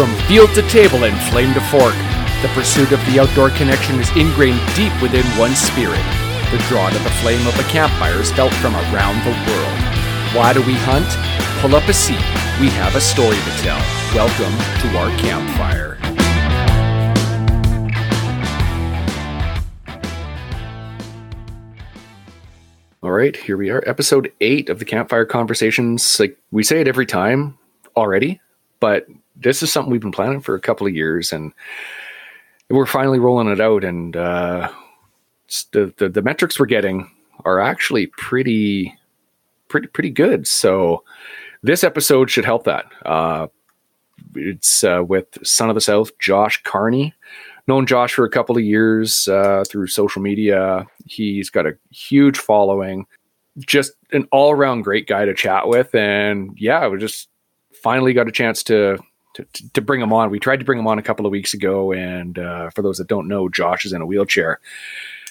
From field to table and flame to fork, the pursuit of the outdoor connection is ingrained deep within one's spirit. The draw to the flame of a campfire is felt from around the world. Why do we hunt? Pull up a seat. We have a story to tell. Welcome to our campfire. All right, here we are, episode eight of the Campfire Conversations. Like we say it every time already, but this is something we've been planning for a couple of years, and we're finally rolling it out. And uh, the, the the metrics we're getting are actually pretty, pretty, pretty good. So this episode should help that. Uh, it's uh, with Son of the South, Josh Carney known Josh for a couple of years uh, through social media. He's got a huge following, just an all around great guy to chat with. And yeah, we just finally got a chance to, to, to bring him on. We tried to bring him on a couple of weeks ago. And uh, for those that don't know, Josh is in a wheelchair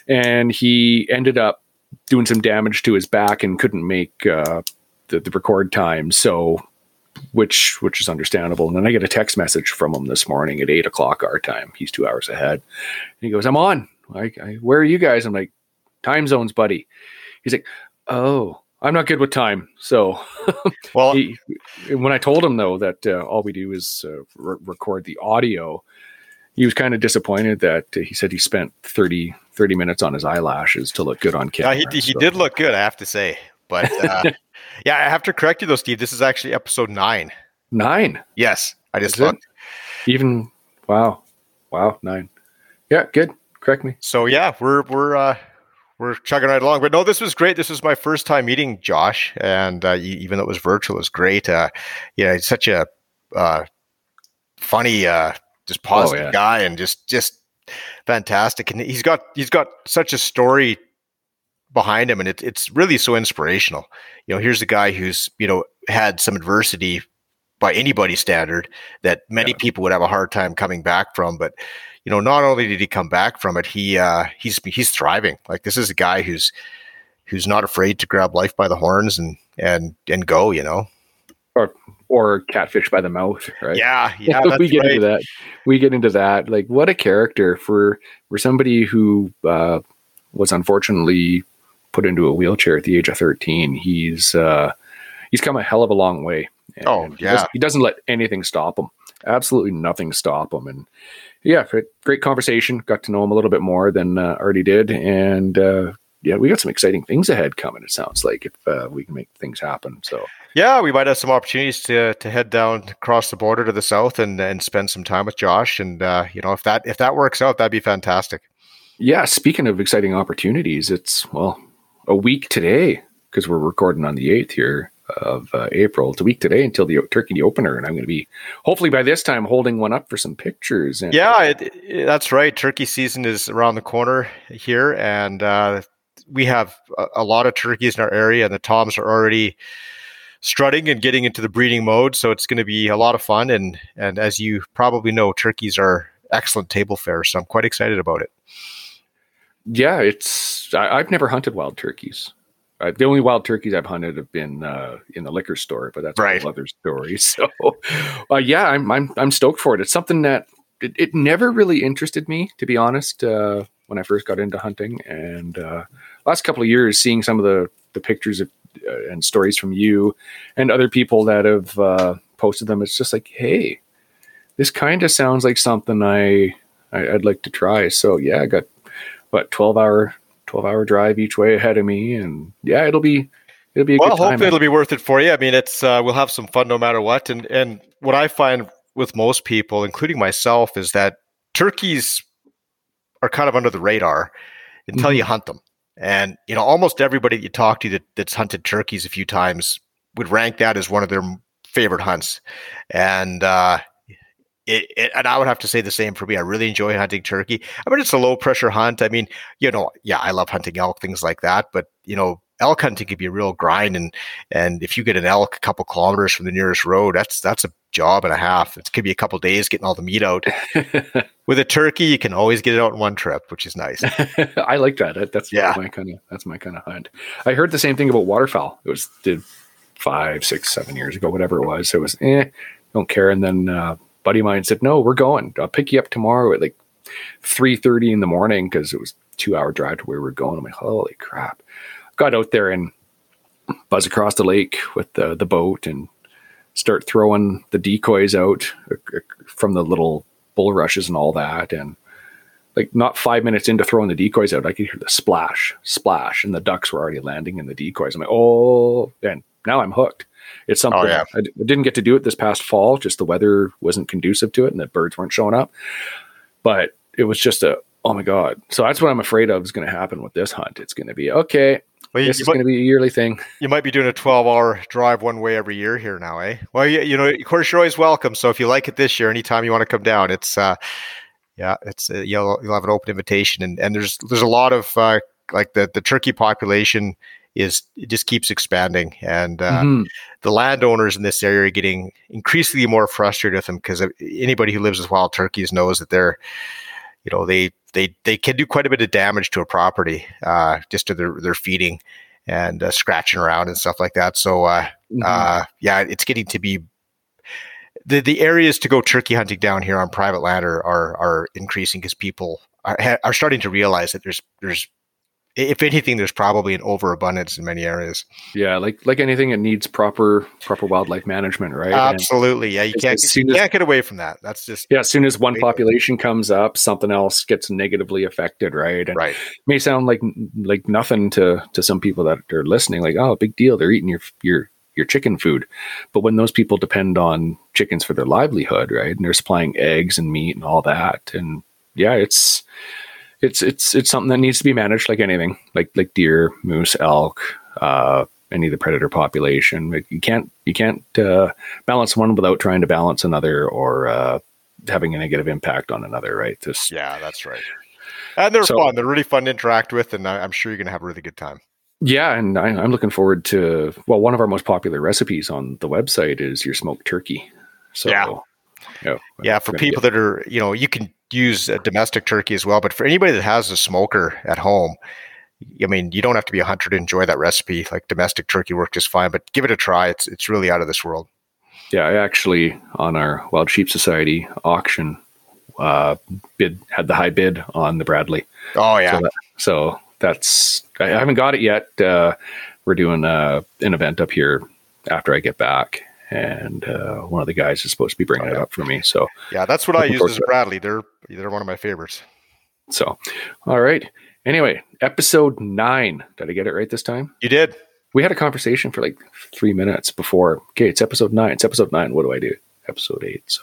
and he ended up doing some damage to his back and couldn't make uh, the, the record time. So which which is understandable. And then I get a text message from him this morning at eight o'clock our time. He's two hours ahead. And he goes, "I'm on. I, where are you guys?" I'm like, "Time zones, buddy." He's like, "Oh, I'm not good with time." So, well, he, when I told him though that uh, all we do is uh, re- record the audio, he was kind of disappointed that uh, he said he spent 30, 30 minutes on his eyelashes to look good on camera. Yeah, he, he so. did look good, I have to say. But uh, yeah, I have to correct you though, Steve. This is actually episode nine. Nine. Yes, I just looked. Even wow, wow, nine. Yeah, good. Correct me. So yeah, we're we're uh, we're chugging right along. But no, this was great. This was my first time meeting Josh, and uh, even though it was virtual, it was great. Uh, yeah, he's such a uh, funny, uh, just positive oh, yeah. guy, and just just fantastic. And he's got he's got such a story behind him, and it, it's really so inspirational. You know, here's a guy who's you know had some adversity by anybody's standard that many yeah. people would have a hard time coming back from, but you know, not only did he come back from it, he uh, he's he's thriving. Like this is a guy who's who's not afraid to grab life by the horns and and and go. You know, or or catfish by the mouth, right? Yeah, yeah. we get right. into that. We get into that. Like, what a character for for somebody who uh, was unfortunately put into a wheelchair at the age of 13. He's uh, he's come a hell of a long way. And oh yeah, he doesn't, he doesn't let anything stop him. Absolutely nothing stop him. And yeah, great conversation. Got to know him a little bit more than uh, already did, and uh, yeah, we got some exciting things ahead coming. It sounds like if uh, we can make things happen. So yeah, we might have some opportunities to to head down across the border to the south and and spend some time with Josh. And uh, you know, if that if that works out, that'd be fantastic. Yeah, speaking of exciting opportunities, it's well, a week today because we're recording on the 8th here of uh, April. It's a week today until the turkey opener, and I'm going to be hopefully by this time holding one up for some pictures. And, yeah, it, it, that's right. Turkey season is around the corner here, and uh, we have a, a, lot of turkeys in our area, and the toms are already strutting and getting into the breeding mode. So it's going to be a lot of fun, and and as you probably know, turkeys are excellent table fare. So I'm quite excited about it yeah, it's I, have never hunted wild turkeys. Uh, the only wild turkeys I've hunted have been uh, in the liquor store, but that's right. another story. So, uh, yeah, I'm I'm I'm stoked for it. It's something that it, it never really interested me, to be honest, uh, when I first got into hunting. And uh, last couple of years, seeing some of the the pictures of, uh, and stories from you and other people that have posted them, it's just like, hey, this kind of sounds like something I, I would like to try. So yeah, I got what 12 hour 12 hour drive each way ahead of me and yeah it'll be it'll be a well, good time. hopefully it'll be worth it for you i mean it's uh, we'll have some fun no matter what and and what i find with most people including myself is that turkeys are kind of under the radar until mm-hmm. you hunt them and you know almost everybody that you talk to that, that's hunted turkeys a few times would rank that as one of their favorite hunts and uh, it, it, and I would have to say the same for me. I really enjoy hunting turkey. I mean, it's a low pressure hunt. I mean, you know, yeah, I love hunting elk, things like that. But you know, elk hunting can be a real grind, and and if you get an elk a couple kilometers from the nearest road, that's that's a job and a half. It could be a couple days getting all the meat out. With a turkey, you can always get it out in one trip, which is nice. I like that. That's yeah. my kind of that's my kind of hunt. I heard the same thing about waterfowl. It was did five, six, seven years ago, whatever it was. It was eh, don't care. And then uh, buddy of mine said, "No, we're going. I'll pick you up tomorrow at like three thirty in the morning because it was two hour drive to where we are going." I'm like, "Holy crap!" Got out there and buzz across the lake with the the boat and start throwing the decoys out uh, uh, from the little bulrushes and all that and like not five minutes into throwing the decoys out, I could hear the splash, splash, and the ducks were already landing in the decoys. I'm like, oh, and now I'm hooked. It's something oh, yeah. I, I didn't get to do it this past fall. Just the weather wasn't conducive to it, and the birds weren't showing up. But it was just a oh my god. So that's what I'm afraid of is going to happen with this hunt. It's going to be okay. Well, this is going to be a yearly thing. You might be doing a 12 hour drive one way every year here now, eh? Well, you, you know, of course, you're always welcome. So if you like it this year, anytime you want to come down, it's, uh, yeah, it's, uh, you'll, you'll have an open invitation. And, and there's, there's a lot of, uh, like the, the turkey population is, it just keeps expanding. And, uh, mm-hmm. the landowners in this area are getting increasingly more frustrated with them because anybody who lives with wild turkeys knows that they're, you know, they, they they can do quite a bit of damage to a property uh, just to their their feeding and uh, scratching around and stuff like that. So uh, mm-hmm. Uh, yeah, it's getting to be the the areas to go turkey hunting down here on private land are are, are increasing because people are, are starting to realize that there's there's if anything, there's probably an overabundance in many areas. Yeah, like like anything, it needs proper proper wildlife management, right? Absolutely. And yeah, you can't you can't get away from that. That's just yeah. As soon as one population comes up, something else gets negatively affected, right? And right. may sound like like nothing to to some people that are listening. Like, oh, big deal. They're eating your your your chicken food. But when those people depend on chickens for their livelihood, right, and they're supplying eggs and meat and all that, and yeah, it's it's it's it's something that needs to be managed like anything, like like deer, moose, elk, uh, any of the predator population. You can't you can't uh, balance one without trying to balance another or uh, having a negative impact on another. Right? Just yeah, that's right. And they're so, fun. They're really fun to interact with, and I'm sure you're going to have a really good time. Yeah, and I, am looking forward to. Well, one of our most popular recipes on the website is your smoked turkey. So, yeah, yeah, yeah for people that are, you know, you can use a domestic turkey as well. But for anybody that has a smoker at home, I mean, you don't have to be a hunter to enjoy that recipe. Like domestic turkey work just fine, but give it a try. It's it's really out of this world. Yeah, I actually on our Wild Sheep Society auction uh, bid had the high bid on the Bradley. Oh yeah. So, that, so that's I haven't got it yet. Uh, we're doing uh, an event up here after I get back, and uh, one of the guys is supposed to be bringing oh, yeah. it up for me. So yeah, that's what I use as Bradley. They're they're one of my favorites. So, all right. Anyway, episode nine. Did I get it right this time? You did. We had a conversation for like three minutes before. Okay, it's episode nine. It's episode nine. What do I do? Episode eight. So,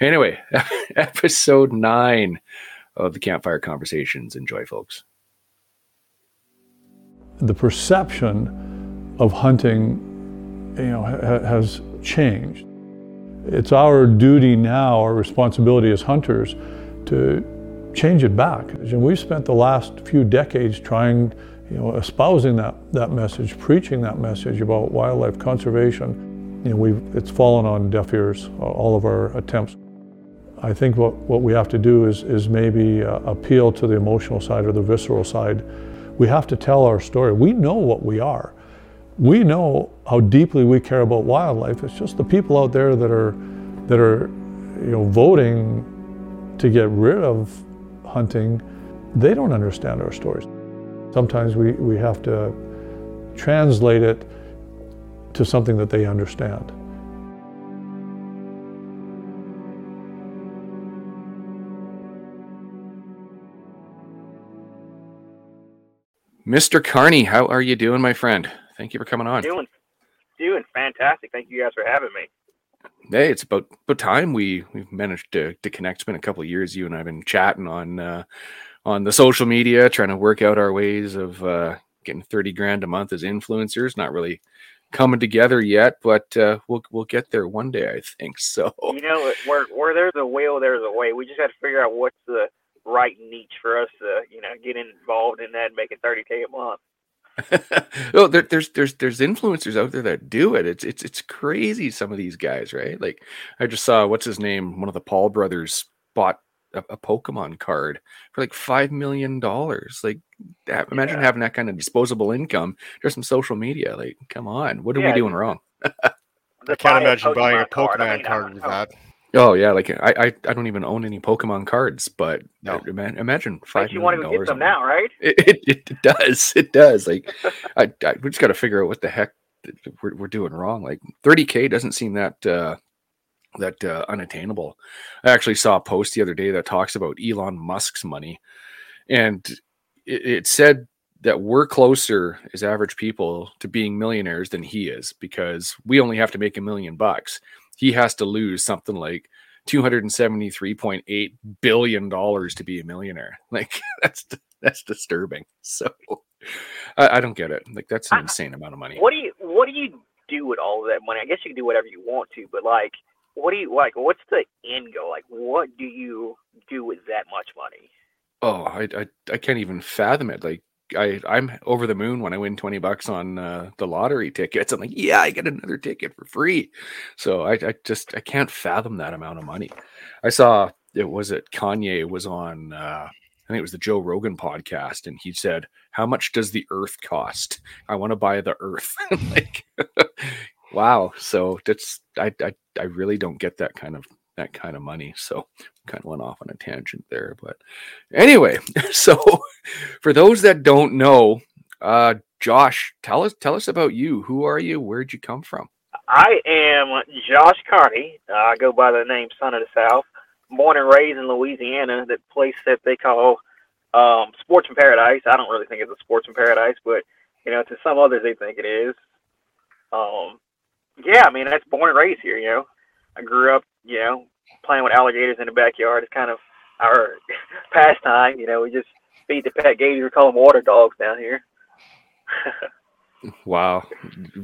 anyway, episode nine of the Campfire Conversations. Enjoy, folks. The perception of hunting, you know, ha- has changed. It's our duty now, our responsibility as hunters, to change it back. And we've spent the last few decades trying, you know, espousing that, that message, preaching that message about wildlife conservation. You know, we've, it's fallen on deaf ears, all of our attempts. I think what, what we have to do is, is maybe uh, appeal to the emotional side or the visceral side. We have to tell our story. We know what we are we know how deeply we care about wildlife. It's just the people out there that are that are you know voting to get rid of hunting, they don't understand our stories. Sometimes we, we have to translate it to something that they understand. Mr. Carney, how are you doing, my friend? Thank you for coming on. Doing, doing fantastic. Thank you guys for having me. Hey, it's about about time we we've managed to to connect. It's been a couple of years. You and I've been chatting on uh, on the social media, trying to work out our ways of uh, getting thirty grand a month as influencers. Not really coming together yet, but uh, we'll we'll get there one day, I think. So you know, where where there's a will, there's a way. We just got to figure out what's the right niche for us to you know get involved in that and make it thirty k a month. oh, there, there's there's there's influencers out there that do it. It's it's it's crazy. Some of these guys, right? Like I just saw what's his name. One of the Paul brothers bought a, a Pokemon card for like five million dollars. Like, that, imagine yeah. having that kind of disposable income. There's some social media. Like, come on, what are yeah, we doing wrong? I can't imagine Pokemon buying a Pokemon card, card with that. Oh yeah, like I, I, I don't even own any Pokemon cards, but No. ima- imagine five Makes you want to get dollars. now, right? It, it, it does. It does. Like I, I we just got to figure out what the heck we're, we're doing wrong. Like 30k doesn't seem that uh, that uh, unattainable. I actually saw a post the other day that talks about Elon Musk's money, and it, it said that we're closer as average people to being millionaires than he is because we only have to make a million bucks. He has to lose something like 273.8 billion dollars to be a millionaire. Like that's that's disturbing. So I, I don't get it. Like that's an I- insane amount of money. What do you What do you do with all of that money? I guess you can do whatever you want to, but like, what do you like? What's the end goal? Like, what do you do with that much money? Oh, I, I I can't even fathom it. Like I I'm over the moon when I win 20 bucks on uh, the lottery tickets. I'm like, yeah, I get another ticket for free. So I, I just I can't fathom that amount of money. I saw it was it Kanye was on uh I think it was the Joe Rogan podcast and he said, "How much does the earth cost? I want to buy the earth." like wow. So that's I, I I really don't get that kind of that kind of money. So kind of went off on a tangent there, but anyway, so for those that don't know, uh, Josh, tell us tell us about you. Who are you? Where'd you come from? I am Josh Carney. Uh, I go by the name Son of the South. Born and raised in Louisiana, that place that they call um, Sportsman Paradise. I don't really think it's a Sports Sportsman Paradise, but you know, to some others they think it is. Um, yeah, I mean that's born and raised here. You know, I grew up, you know, playing with alligators in the backyard. It's kind of our pastime. You know, we just feed the pet gators. We call them water dogs down here. Wow,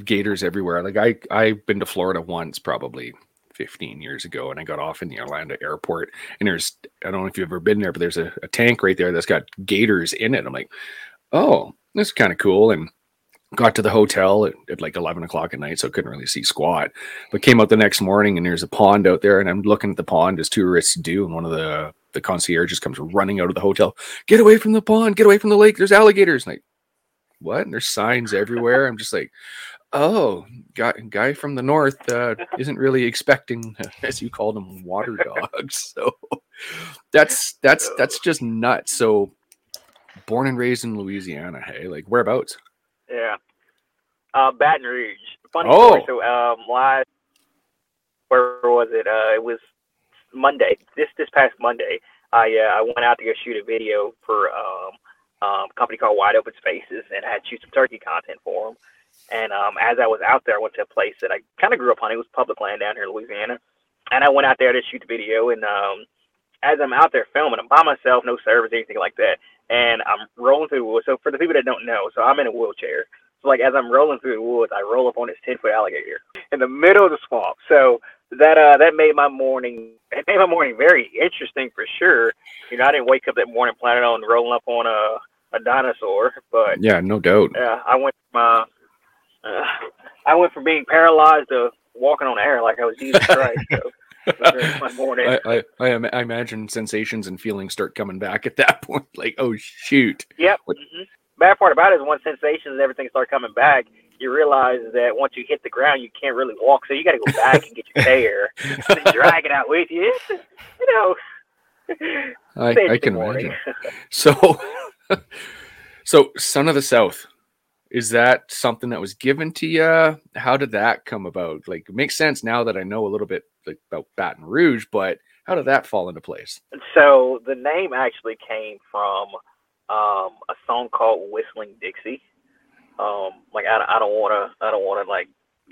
gators everywhere. Like I I've been to Florida once, probably 15 years ago, and I got off in the Orlando airport. And there's I don't know if you've ever been there, but there's a, a tank right there that's got gators in it. I'm like, oh, this is kind of cool. And got to the hotel at, at like 11 o'clock at night, so couldn't really see squat. But came out the next morning, and there's a pond out there, and I'm looking at the pond as tourists do, and one of the the concierges comes running out of the hotel. Get away from the pond! Get away from the lake! There's alligators! And like, what? And there's signs everywhere. I'm just like, oh, guy, guy from the north uh, isn't really expecting, as you called them, water dogs. So that's that's that's just nuts. So born and raised in Louisiana, hey, like whereabouts? Yeah. Uh, Baton Rouge. Funny Oh. story. So, um, last, where was it? Uh, it was Monday. This this past Monday, I uh, I went out to go shoot a video for um, um, a company called Wide Open Spaces, and I had to shoot some turkey content for them. And um, as I was out there, I went to a place that I kind of grew up on. It was public land down here in Louisiana, and I went out there to shoot the video. And um, as I'm out there filming, I'm by myself, no service, anything like that and I'm rolling through the woods. So for the people that don't know, so I'm in a wheelchair. So like as I'm rolling through the woods, I roll up on this ten foot alligator in the middle of the swamp. So that uh that made my morning it made my morning very interesting for sure. You know, I didn't wake up that morning planning on rolling up on a a dinosaur, but Yeah, no doubt. yeah, I went from uh, uh I went from being paralyzed to walking on air like I was Jesus Christ. So it was a very fun morning. I, I, I, I imagine sensations and feelings start coming back at that point. Like, oh shoot, Yep. What- hmm Bad part about it is once sensations and everything start coming back, you realize that once you hit the ground, you can't really walk. So you got to go back and get your hair, drag it out with you. It's, you know. I, I can morning. imagine. So, so son of the South, is that something that was given to you? How did that come about? Like, it makes sense now that I know a little bit like about Baton Rouge, but how did that fall into place? So the name actually came from um, a song called "Whistling Dixie." Um, like I, I don't want to, I don't want to like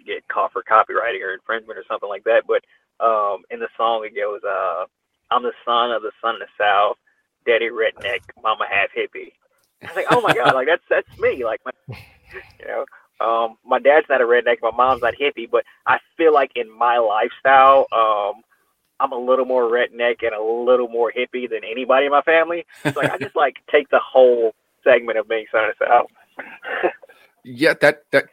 get caught for copywriting or infringement or something like that. But um, in the song it goes, uh, "I'm the son of the son of the South, daddy redneck, mama half hippie." I was like, oh my god, like that's that's me. Like, my, you know, um, my dad's not a redneck, my mom's not hippie, but I feel like in my lifestyle, um, I'm a little more redneck and a little more hippie than anybody in my family. So like, I just like take the whole segment of being son of the South. Yeah, that that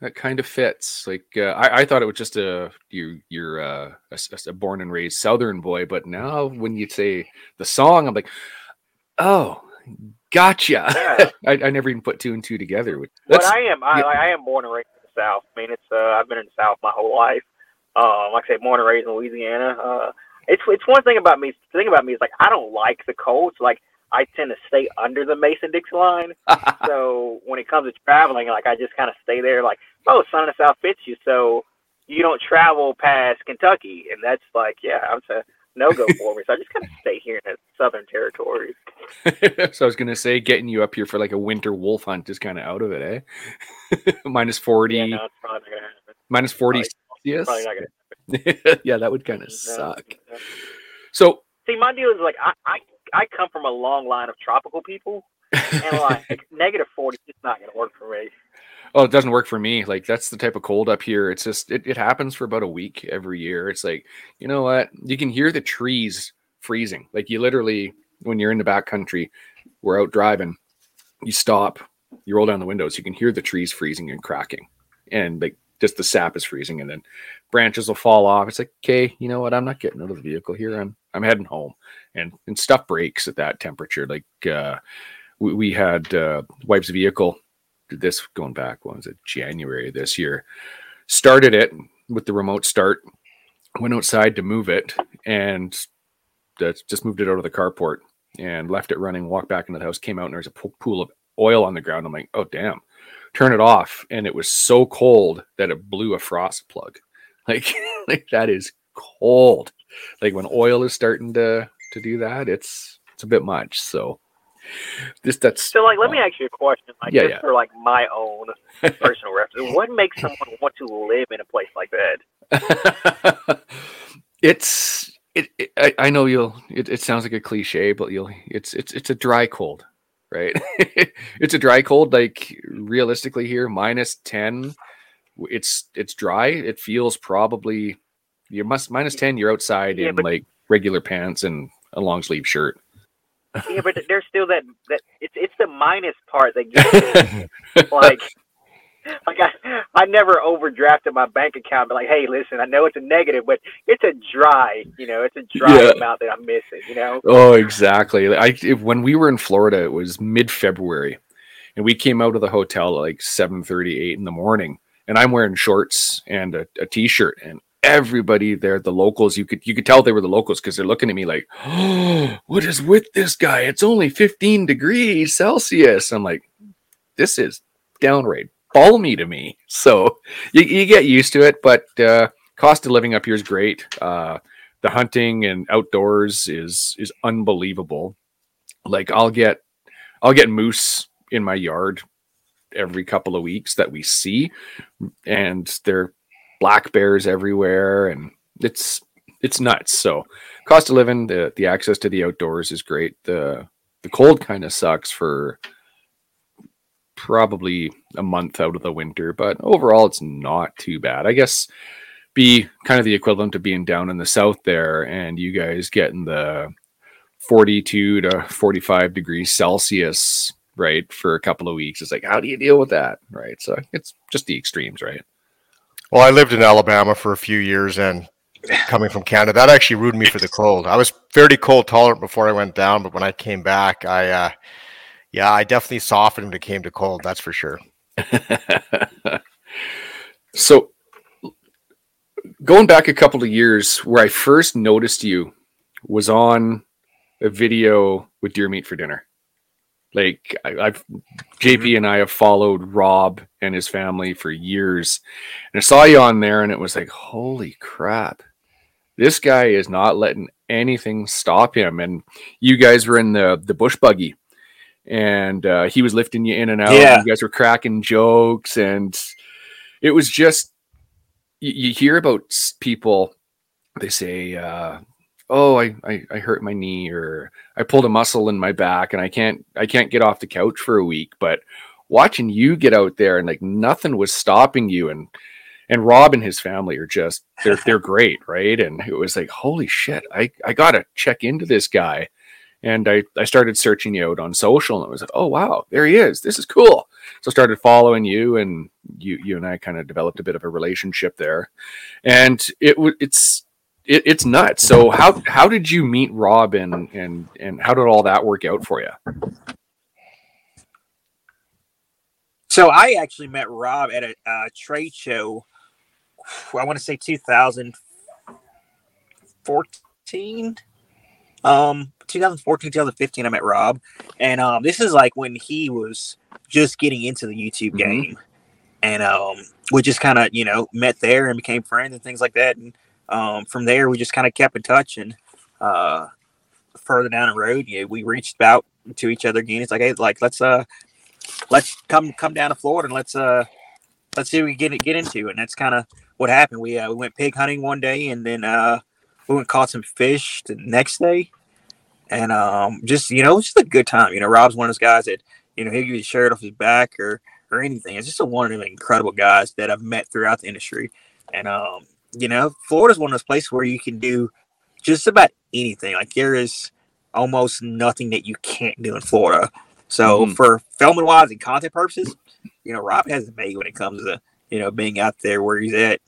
that kind of fits. Like, uh, I, I thought it was just a you you're uh, a, a born and raised Southern boy, but now when you say the song, I'm like, oh, gotcha. Yeah. I, I never even put two and two together. But That's, I am, I, yeah. I am born and raised in the South. I mean, it's uh, I've been in the South my whole life. Um, like I said, born and raised in Louisiana. Uh, it's it's one thing about me. The thing about me is like I don't like the cold. So like I tend to stay under the Mason Dixon line. so when it comes to traveling, like I just kind of stay there. Like oh, sun in the south fits you, so you don't travel past Kentucky, and that's like yeah, I'm no go for me. So I just kind of stay here in the southern territory. so I was gonna say, getting you up here for like a winter wolf hunt is kind of out of it, eh? minus forty. Yeah, no, it's probably not gonna happen. Minus forty Probably- Celsius. Probably not gonna yeah, that would kind of No, suck. no. So See, my deal is like I, I I come from a long line of tropical people, and like negative forty is not gonna work for me. Oh, it doesn't work for me. Like that's the type of cold up here. It's just it, it happens for about a week every year. It's like, you know what? You can hear the trees freezing. Like you literally when you're in the back country, we're out driving, you stop, you roll down the windows, you can hear the trees freezing and cracking. And like just the sap is freezing and then branches will fall off. It's like, okay, you know what? I'm not getting out of the vehicle here. I'm I'm heading home. And and stuff breaks at that temperature. Like uh we, we had uh wife's vehicle this going back when was it january this year started it with the remote start went outside to move it and just moved it out of the carport and left it running walked back into the house came out and there was a pool of oil on the ground. I'm like oh damn. Turn it off and it was so cold that it blew a frost plug. Like, like that is cold. Like when oil is starting to to do that it's it's a bit much. So this that's So like, let me ask you a question, like Yeah, just yeah. for like my own personal reference. What makes someone want to live in a place like that? it's it, it I, I know you'll it, it sounds like a cliche but you'll it's it's it's a dry cold right it's a dry cold like realistically here minus 10 it's it's dry it feels probably you must minus 10 you're outside Yeah, in but- like regular pants and a long sleeve shirt Yeah, but there's still that that it's it's the minus part that gets like like I I never overdrafted my bank account. But like, hey, listen, I know it's a negative, but it's a dry, you know, it's a dry Yeah. amount that I'm missing. You know, Oh, exactly. I if, when we were in Florida, it was mid February, and we came out of the hotel at like seven thirty, eight in the morning, and I'm wearing shorts and a, a t-shirt, and everybody there, the locals, you could you could tell they were the locals because they're looking at me like, "Oh, what is with this guy? It's only fifteen degrees Celsius." I'm like, "This is downright balmy to me." So you, you get used to it, but uh, cost of living up here is great. Uh, the hunting and outdoors is is unbelievable. Like I'll get I'll get moose in my yard every couple of weeks that we see, and they're black bears everywhere, and it's it's nuts. So cost of living, the the access to the outdoors is great. The the cold kind of sucks for probably a month out of the winter, but overall it's not too bad. I guess be kind of the equivalent of being down in the south there and you guys getting the 42 to 45 degrees Celsius, right, for a couple of weeks. It's like, how do you deal with that? Right. So it's just the extremes, right? Well, I lived in Alabama for a few years, and coming from Canada, that actually ruined me for the cold. I was fairly cold tolerant before I went down, but when I came back, I, uh, yeah, I definitely softened when it came to cold. That's for sure. so going back a couple of years where I first noticed you was on a video with Deer Meat for Dinner. Like I, I've JP and I have followed Rob and his family for years, and I saw you on there, and it was like, holy crap, this guy is not letting anything stop him. And you guys were in the the bush buggy, and uh, he was lifting you in and out. Yeah. You guys were cracking jokes, and it was just you, you hear about people. They say, uh, "Oh, I, I I hurt my knee," or "I pulled a muscle in my back, and I can't I can't get off the couch for a week." But watching you get out there and like nothing was stopping you, and and Rob and his family are just they're they're great, right? And it was like, holy shit, I I gotta check into this guy. And I, I started searching you out on social and it was like, oh wow, there he is. This is cool. So I started following you and you you and I kind of developed a bit of a relationship there. And it was it's it, it's nuts. So how how did you meet Rob and and and how did all that work out for you? So I actually met Rob at a uh, trade show. I want to say 2014 Um, 2014, 2015, I met Rob, and um, this is like when he was just getting into the YouTube Mhm. game, and um, we just kind of you know met there and became friends and things like that, and um, from there we just kind of kept in touch, and uh, further down the road, yeah, we reached out to each other again. It's like, hey, like let's uh, let's come come down to Florida and let's uh, let's see what we get get into, and that's kind of what happened. We uh, we went pig hunting one day, and then uh, we went caught some fish the next day, and um, just you know, it was just a good time. You know, Rob's one of those guys that you know he'll give you a shirt off his back or or anything. It's just a one of them incredible guys that I've met throughout the industry, and um, you know, Florida's one of those places where you can do just about anything. Like there is almost nothing that you can't do in Florida. So Mhm. for filming wise and content purposes, you know, Rob has it made when it comes to you know being out there where he's at.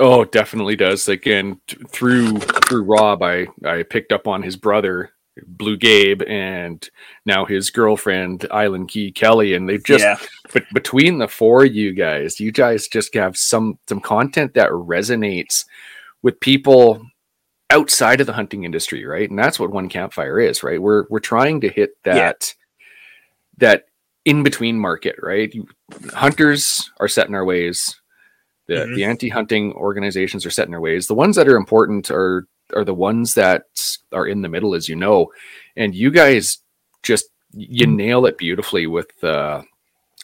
Oh, definitely does. Like, and t- through through Rob, I I picked up on his brother, Blue Gabe, and now his girlfriend, Island Key Kelly, and they've just yeah, but between the four of you guys, you guys just have some some content that resonates with people outside of the hunting industry, right? And that's what one campfire is, right? We're we're trying to hit Yeah. that that in between market, right? Hunters are set in our ways. The Mhm. the anti-hunting organizations are set in their ways. The ones that are important are are the ones that are in the middle, as you know. And you guys just you nail it beautifully with uh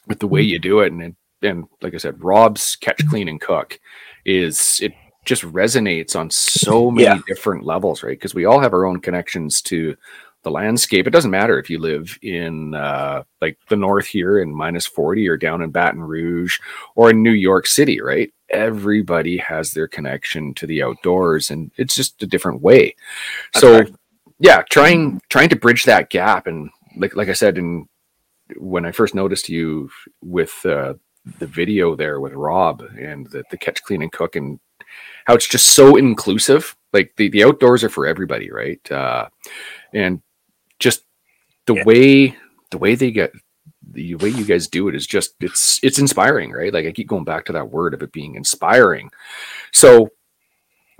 with the way you do it and and like I said, Rob's catch, clean, and cook is it just resonates on so many Yeah. different levels, right? Because we all have our own connections to the landscape. It doesn't matter if you live in uh, like the north here in minus 40 or down in Baton Rouge or in New York City, right? Everybody has their connection to the outdoors and it's just a different way. That's so right. yeah, trying trying to bridge that gap and like like I said in when I first noticed you with uh, the video there with Rob and the, the catch, clean, and cook, and how it's just so inclusive. Like the, the outdoors are for everybody, right? Uh, and just the Yeah. way the way they get the way you guys do it is just it's it's inspiring, right? Like I keep going back to that word of it being inspiring. So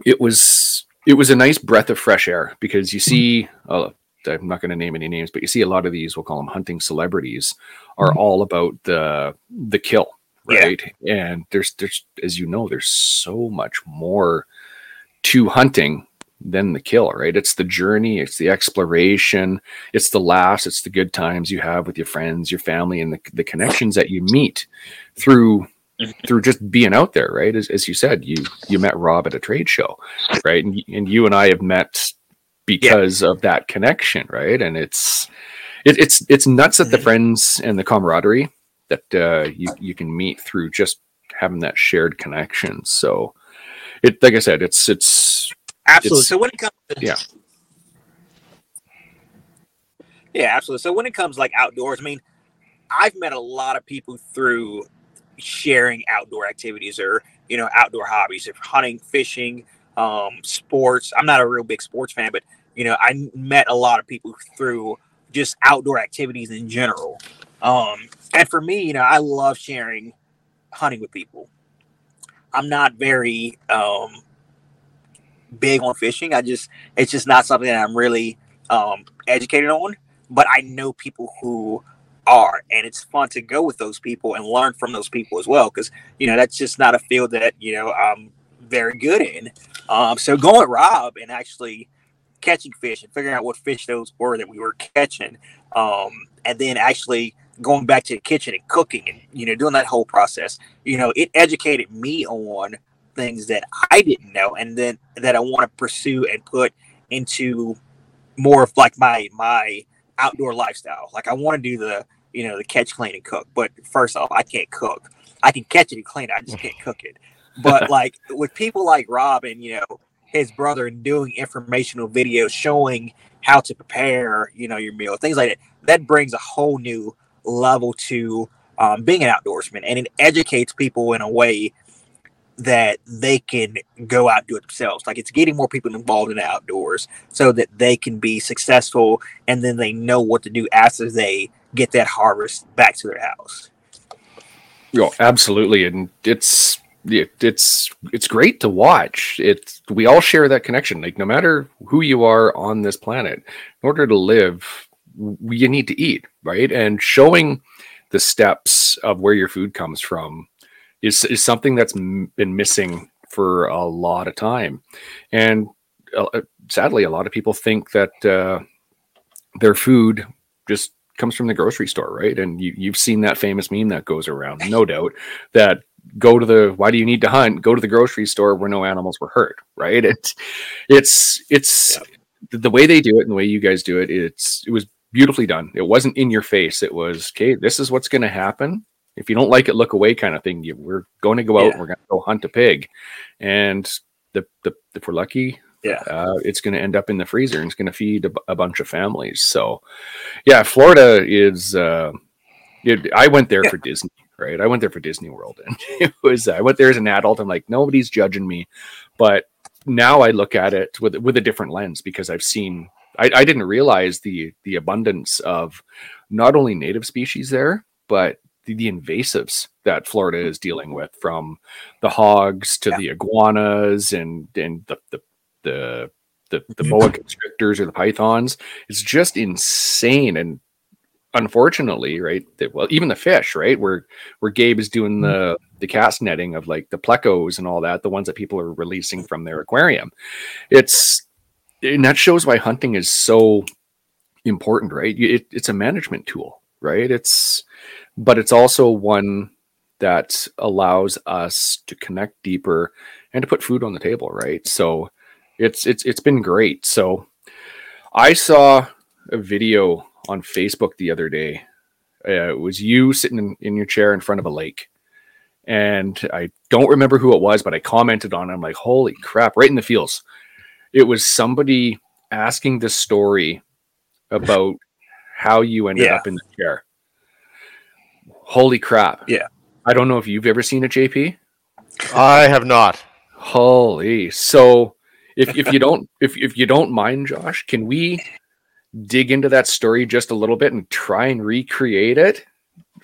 it was it was a nice breath of fresh air because you see uh, I'm not going to name any names, but you see a lot of these, we'll call them hunting celebrities, are all about the the kill, Yeah. right? And there's there's as you know, there's so much more to hunting than the kill, right? It's the journey, it's the exploration, it's the laughs, it's the good times you have with your friends, your family, and the, the connections that you meet through through just being out there, right? As, as you said, you you met Rob at a trade show, right? And, and you and I have met because of that connection, right? And it's it, it's it's nuts that the Mhm. friends and the camaraderie that uh, you you can meet through just having that shared connection. So it like I said, it's it's Absolutely. So when it comes to yeah. Yeah, absolutely. So when it comes like outdoors, I mean, I've met a lot of people through sharing outdoor activities or you know outdoor hobbies, if hunting, fishing, um, sports. I'm not a real big sports fan, but you know I met a lot of people through just outdoor activities in general. Um, and for me, you know, I love sharing hunting with people. I'm not very um, big on fishing. I just it's just not something that I'm really um, educated on. But I know people who are, and it's fun to go with those people and learn from those people as well. Because you know that's just not a field that you know I'm very good in. Um, so going Rob and actually catching fish and figuring out what fish those were that we were catching, um, and then actually going back to the kitchen and cooking and you know doing that whole process. You know, it educated me on things that I didn't know, and then that I want to pursue and put into more of like my my outdoor lifestyle. Like I want to do the you know the catch, clean, and cook. But first off, I can't cook. I can catch it and clean it. I just can't cook it. But like with people like Rob and you know his brother and doing informational videos showing how to prepare you know your meal, things like that, that brings a whole new level to um, being an outdoorsman, and it educates people in a way that they can go out and do it themselves. Like it's getting more people involved in the outdoors so that they can be successful and then they know what to do after they get that harvest back to their house. Oh, absolutely, and it's it, it's it's great to watch. It's we all share that connection. Like no matter who you are on this planet, in order to live, you need to eat, right? And showing the steps of where your food comes from is is something that's m- been missing for a lot of time, and uh, sadly, a lot of people think that uh, their food just comes from the grocery store, right? And you, you've seen that famous meme that goes around, no doubt, that go to the why do you need to hunt? Go to the grocery store where no animals were hurt right? It's it's it's yeah. the way they do it and the way you guys do it it's it was beautifully done. It wasn't in your face. It was okay this is what's going to happen if you don't like it look away kind of thing you, we're going to go out yeah. and we're going to go hunt a pig and the, the if we're lucky yeah uh, it's going to end up in the freezer and it's going to feed a, a, bunch of families so yeah florida is uh it, i went there yeah. for disney right? I went there for Disney World, and it was I went there as an adult. I'm like, nobody's judging me, but now I look at it with with a different lens because I've seen. I, I didn't realize the the abundance of not only native species there, but the, invasives that Florida is dealing with, from the hogs to yeah. the iguanas and and the the the the, the boa constrictors or the pythons. It's just insane. And unfortunately, right? That, well, even the fish, right? Where where Gabe is doing mm-hmm. the the cast netting of like the plecos and all that, the ones that people are releasing from their aquarium. It's and that shows why hunting is so important, right? It, it's a management tool, right? It's but it's also one that allows us to connect deeper and to put food on the table, right? So it's it's it's been great. So I saw a video on Facebook the other day. Uh, it was you sitting in, in, your chair in front of a lake. And I don't remember who it was, but I commented on it. I'm like, holy crap, right in the feels. It was somebody asking the story about how you ended yeah. up in the chair. Holy crap. Yeah. I don't know if you've ever seen a JP. I have not. Holy. So if, if you don't if, if you don't mind, Josh, can we dig into that story just a little bit and try and recreate it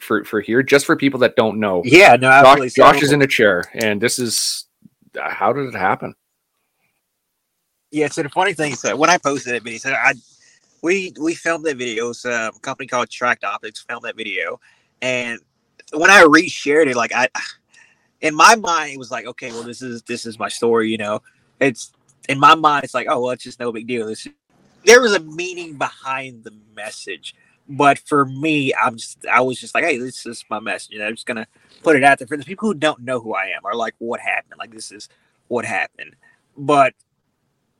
for for here, just for people that don't know. Yeah, no, absolutely. Josh, Josh is in a chair, and this is uh, how did it happen? Yeah, so the funny thing is that when I posted that video, so I we we filmed that video. So a company called Tracked Optics filmed that video, and when I reshared it, like I, in my mind, it was like, okay, well, this is this is my story. You know, it's in my mind, it's like, oh well, it's just no big deal. This there was a meaning behind the message. But for me, I'm just I was just like, hey, this is my message. And I'm just gonna put it out there for the people who don't know who I am or like what happened. Like this is what happened. But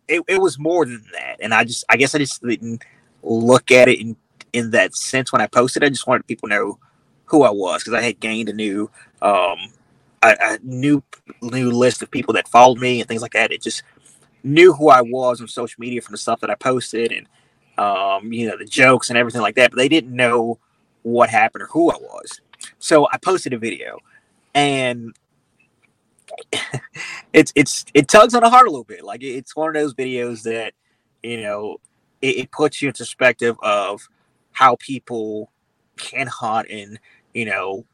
it, it was more than that. And I just I guess I just didn't look at it in in that sense when I posted. I just wanted people to know who I was because I had gained a new um a, a, new new list of people that followed me and things like that. It just knew who I was on social media from the stuff that I posted and um, you know the jokes and everything like that, but they didn't know what happened or who I was. So I posted a video, and it's it's it tugs on the heart a little bit. Like it's one of those videos that you know it, it puts you in perspective of how people can hunt and you know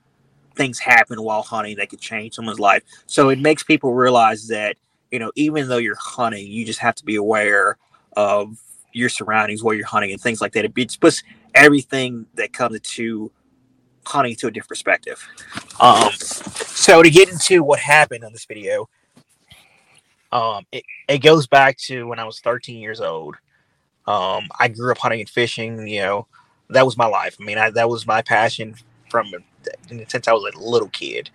things happen while hunting that could change someone's life. So it makes people realize that you know, even though you're hunting, you just have to be aware of your surroundings, where you're hunting, and things like that. It puts everything that comes to hunting to a different perspective. Um, so to get into what happened on this video, um, it, it goes back to when I was 13 years old. Um, I grew up hunting and fishing. You know, that was my life. I mean, I, that was my passion from since I was a little kid.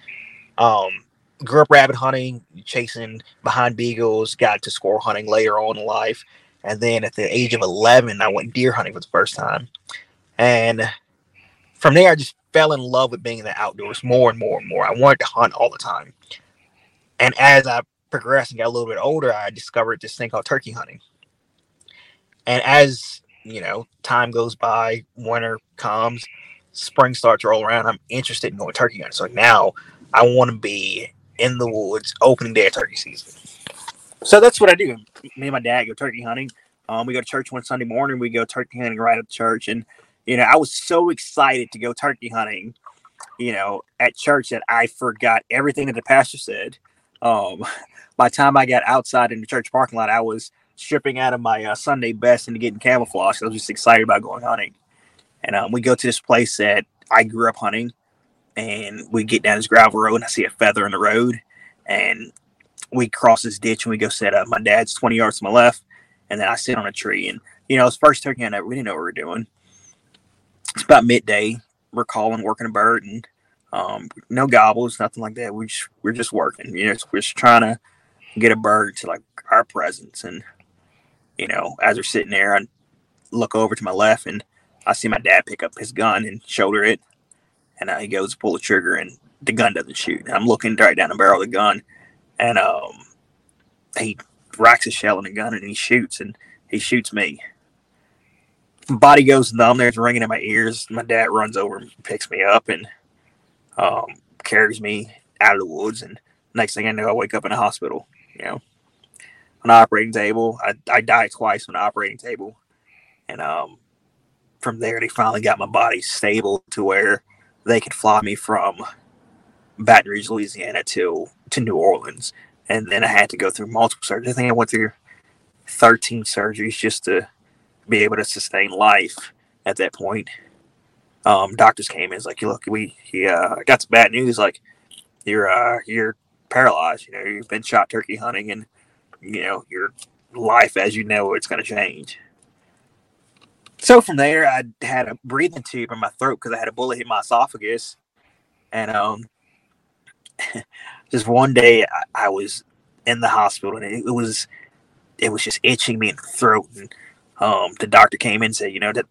Um, grew up rabbit hunting, chasing behind beagles, got to squirrel hunting later on in life. And then at the age of 11, I went deer hunting for the first time. And from there, I just fell in love with being in the outdoors more and more and more. I wanted to hunt all the time. And as I progressed and got a little bit older, I discovered this thing called turkey hunting. And as you know, time goes by, winter comes, spring starts to roll around. I'm interested in going turkey hunting. So now I want to be in the woods opening day of turkey season. So that's what I do. Me and my dad go turkey hunting. Um, we go to church one Sunday morning. We go turkey hunting right at church, and you know I was so excited to go turkey hunting you know, at church that I forgot everything that the pastor said. Um, by the time I got outside in the church parking lot, I was stripping out of my uh, Sunday best and getting camouflage. I was just excited about going hunting. And um, we go to this place that I grew up hunting, and we get down this gravel road, and I see a feather in the road, and we cross this ditch and we go set up. My dad's 20 yards to my left, and then I sit on a tree. And, you know, it's first turkey I never, we didn't know what we were doing. It's about midday. We're calling, working a bird, and um, no gobbles, nothing like that. We just, we're just working. You know, we're just trying to get a bird to like our presence. And, you know, as we're sitting there, I look over to my left and I see my dad pick up his gun and shoulder it. And uh, he goes to pull the trigger and the gun doesn't shoot. And I'm looking right down the barrel of the gun and um, he racks a shell in the gun and he shoots and he shoots me. Body goes numb. There's ringing in my ears. My dad runs over and picks me up and um, carries me out of the woods. And next thing I know, I wake up in a hospital. You know, on the operating table. I I died twice on the operating table, and um, from there they finally got my body stable to where they could fly me from Baton Rouge, Louisiana to to New Orleans, and then I had to go through multiple surgeries. I think I went through thirteen surgeries just to be able to sustain life at that point. Um, doctors came in, it's like, look, we he uh, got some bad news, like you're uh, you're paralyzed. You know, you've been shot turkey hunting, and you know your life as you know it's going to change. So from there, I had a breathing tube in my throat because I had a bullet hit my esophagus, and um, just one day I, I, was in the hospital and it, it, was it was just itching me in the throat, and um, the doctor came in and said, you know that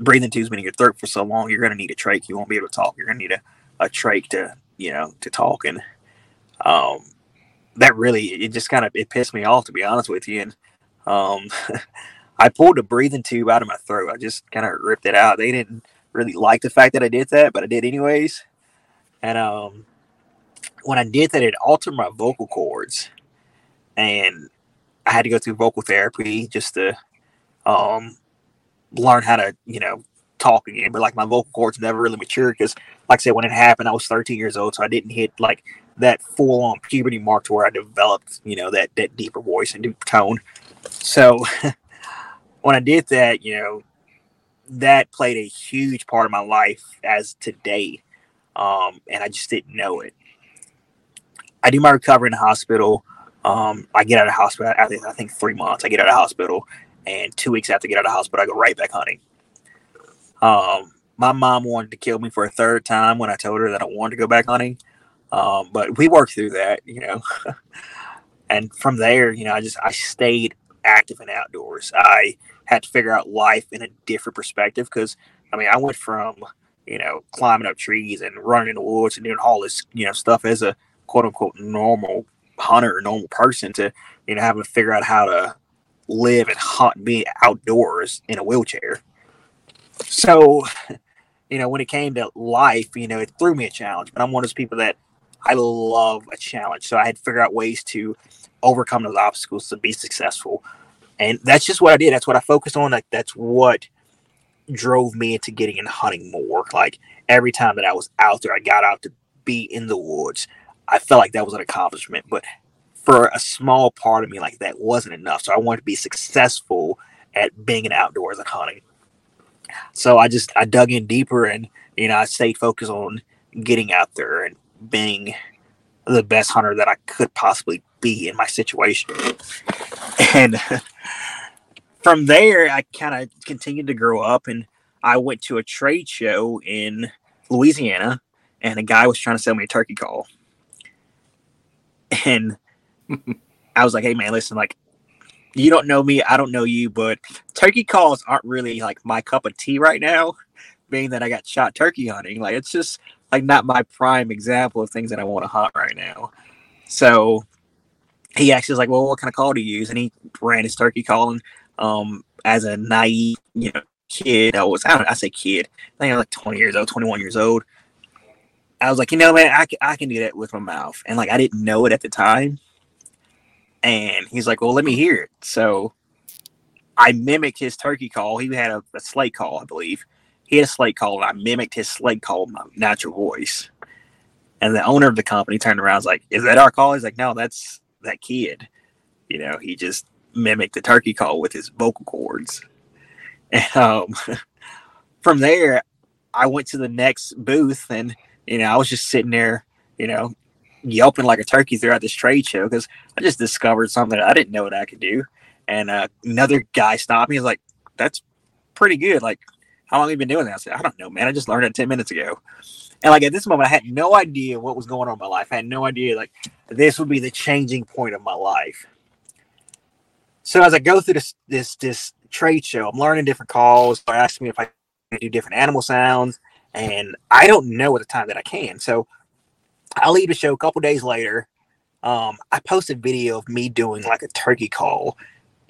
breathing tube's been in your throat for so long, you're going to need a trach. You won't be able to talk. You're going to need a, a trach to you know to talk and um that really it just kind of it pissed me off to be honest with you and um i pulled a breathing tube out of my throat. I just kind of ripped it out. They didn't really like the fact that i did that but i did anyways. And um when i did that it altered my vocal cords. And i had to go through vocal therapy just to um learn how to you know talk again. But like my vocal cords never really matured because like i said when it happened i was 13 years old so i didn't hit like that full on puberty mark to where I developed, you know, that that deeper voice and tone. So when I did that, you know, that played a huge part of my life as today. Um, and I just didn't know it. I do my recovery in the hospital. Um, I get out of hospital after I think three months. I get out of hospital, and two weeks after I get out of hospital, I go right back hunting. Um, my mom wanted to kill me for a third time when I told her that I wanted to go back hunting. Um, but we worked through that, you know. and from there, you know, I just I stayed active in outdoors. I had to figure out life in a different perspective because I mean I went from you know climbing up trees and running in the woods and doing all this you know stuff as a quote unquote normal hunter or normal person to you know having to figure out how to live and hunt and be outdoors in a wheelchair. So, you know, when it came to life, you know, it threw me a challenge. But I'm one of those people that I love a challenge. So I had to figure out ways to overcome those obstacles to be successful. And that's just what I did. That's what I focused on. Like that's what drove me into getting into hunting more. Like every time that I was out there, I got out to be in the woods. I felt like that was an accomplishment. But for a small part of me, like that wasn't enough. So I wanted to be successful at being an outdoors and hunting. So I just I dug in deeper and you know I stayed focused on getting out there and being the best hunter that I could possibly be in my situation. And from there, I kind of continued to grow up and I went to a trade show in Louisiana and a guy was trying to sell me a turkey call. And I was like, hey, man, listen, like, you don't know me, I don't know you, but turkey calls aren't really like my cup of tea right now, being that I got shot turkey hunting. Like, it's just like not my prime example of things that I want to hunt right now. So he actually was like, "Well, what kind of call do you use?" And he ran his turkey calling um, as a naive, you know, kid. I was I, don't, I say kid. I think I was like 20 years old, 21 years old. I was like, you know, man, I can, I can do that with my mouth, and like I didn't know it at the time. And he's like, "Well, let me hear it." So I mimicked his turkey call. He had a, a slate call, I believe, had a slate call, and I mimicked his slate call with my natural voice. And the owner of the company turned around, was like, "Is that our call?" He's like, "No, that's that kid." You know, he just mimicked the turkey call with his vocal cords. And um, from there, I went to the next booth, and you know, I was just sitting there, you know, yelping like a turkey throughout this trade show because I just discovered something I didn't know what I could do. And uh, another guy stopped me. He's like, "That's pretty good. Like, how long have you been doing that?" I said, "I don't know, man. I just learned it ten minutes ago." And like at this moment, I had no idea what was going on in my life. I had no idea like this would be the changing point of my life. So as I go through this this this trade show, I'm learning different calls. They're asking me if I can do different animal sounds, and I don't know at the time that I can. So I leave the show a couple days later. Um, I posted video of me doing like a turkey call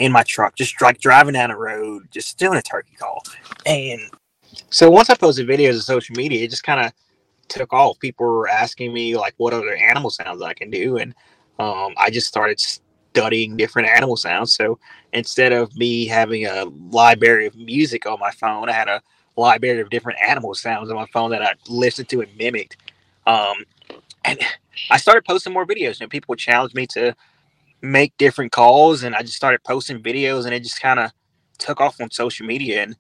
in my truck, just like driving down the road, just doing a turkey call. And so once I posted videos on social media, it just kind of took off. People were asking me like what other animal sounds I can do, and um, I just started studying different animal sounds. So instead of me having a library of music on my phone, I had a library of different animal sounds on my phone that I listened to and mimicked. Um, and I started posting more videos. And people would challenge me to make different calls, and I just started posting videos, and it just kind of took off on social media. And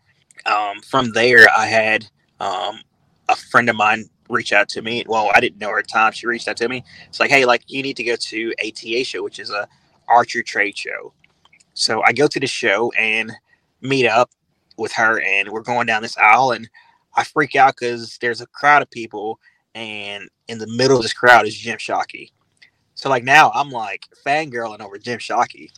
um, from there, I had um, a friend of mine reach out to me. Well, I didn't know her at the time. She reached out to me. It's like, hey, like you need to go to ATA show, which is a archer trade show. So I go to the show and meet up with her, and we're going down this aisle, and I freak out because there's a crowd of people, and in the middle of this crowd is Jim Shockey. So like now I'm like fangirling over Jim Shockey.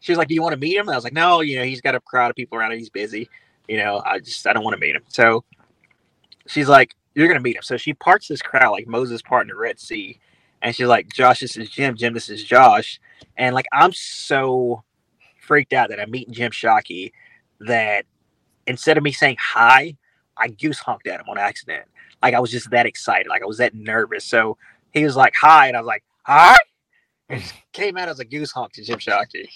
she was like, "Do you want to meet him?" And I was like, "No, you know, he's got a crowd of people around him. He's busy. You know, I just I don't want to meet him." So she's like, "You're gonna meet him." So she parts this crowd like Moses parting the Red Sea, and she's like, "Josh, this is Jim. Jim, this is Josh." And like I'm so freaked out that I'm meeting Jim Shockey that instead of me saying hi, I goose honked at him on accident. Like I was just that excited. Like I was that nervous. So he was like, hi. And I was like, hi. Came out as a goose honk to Jim Shockey.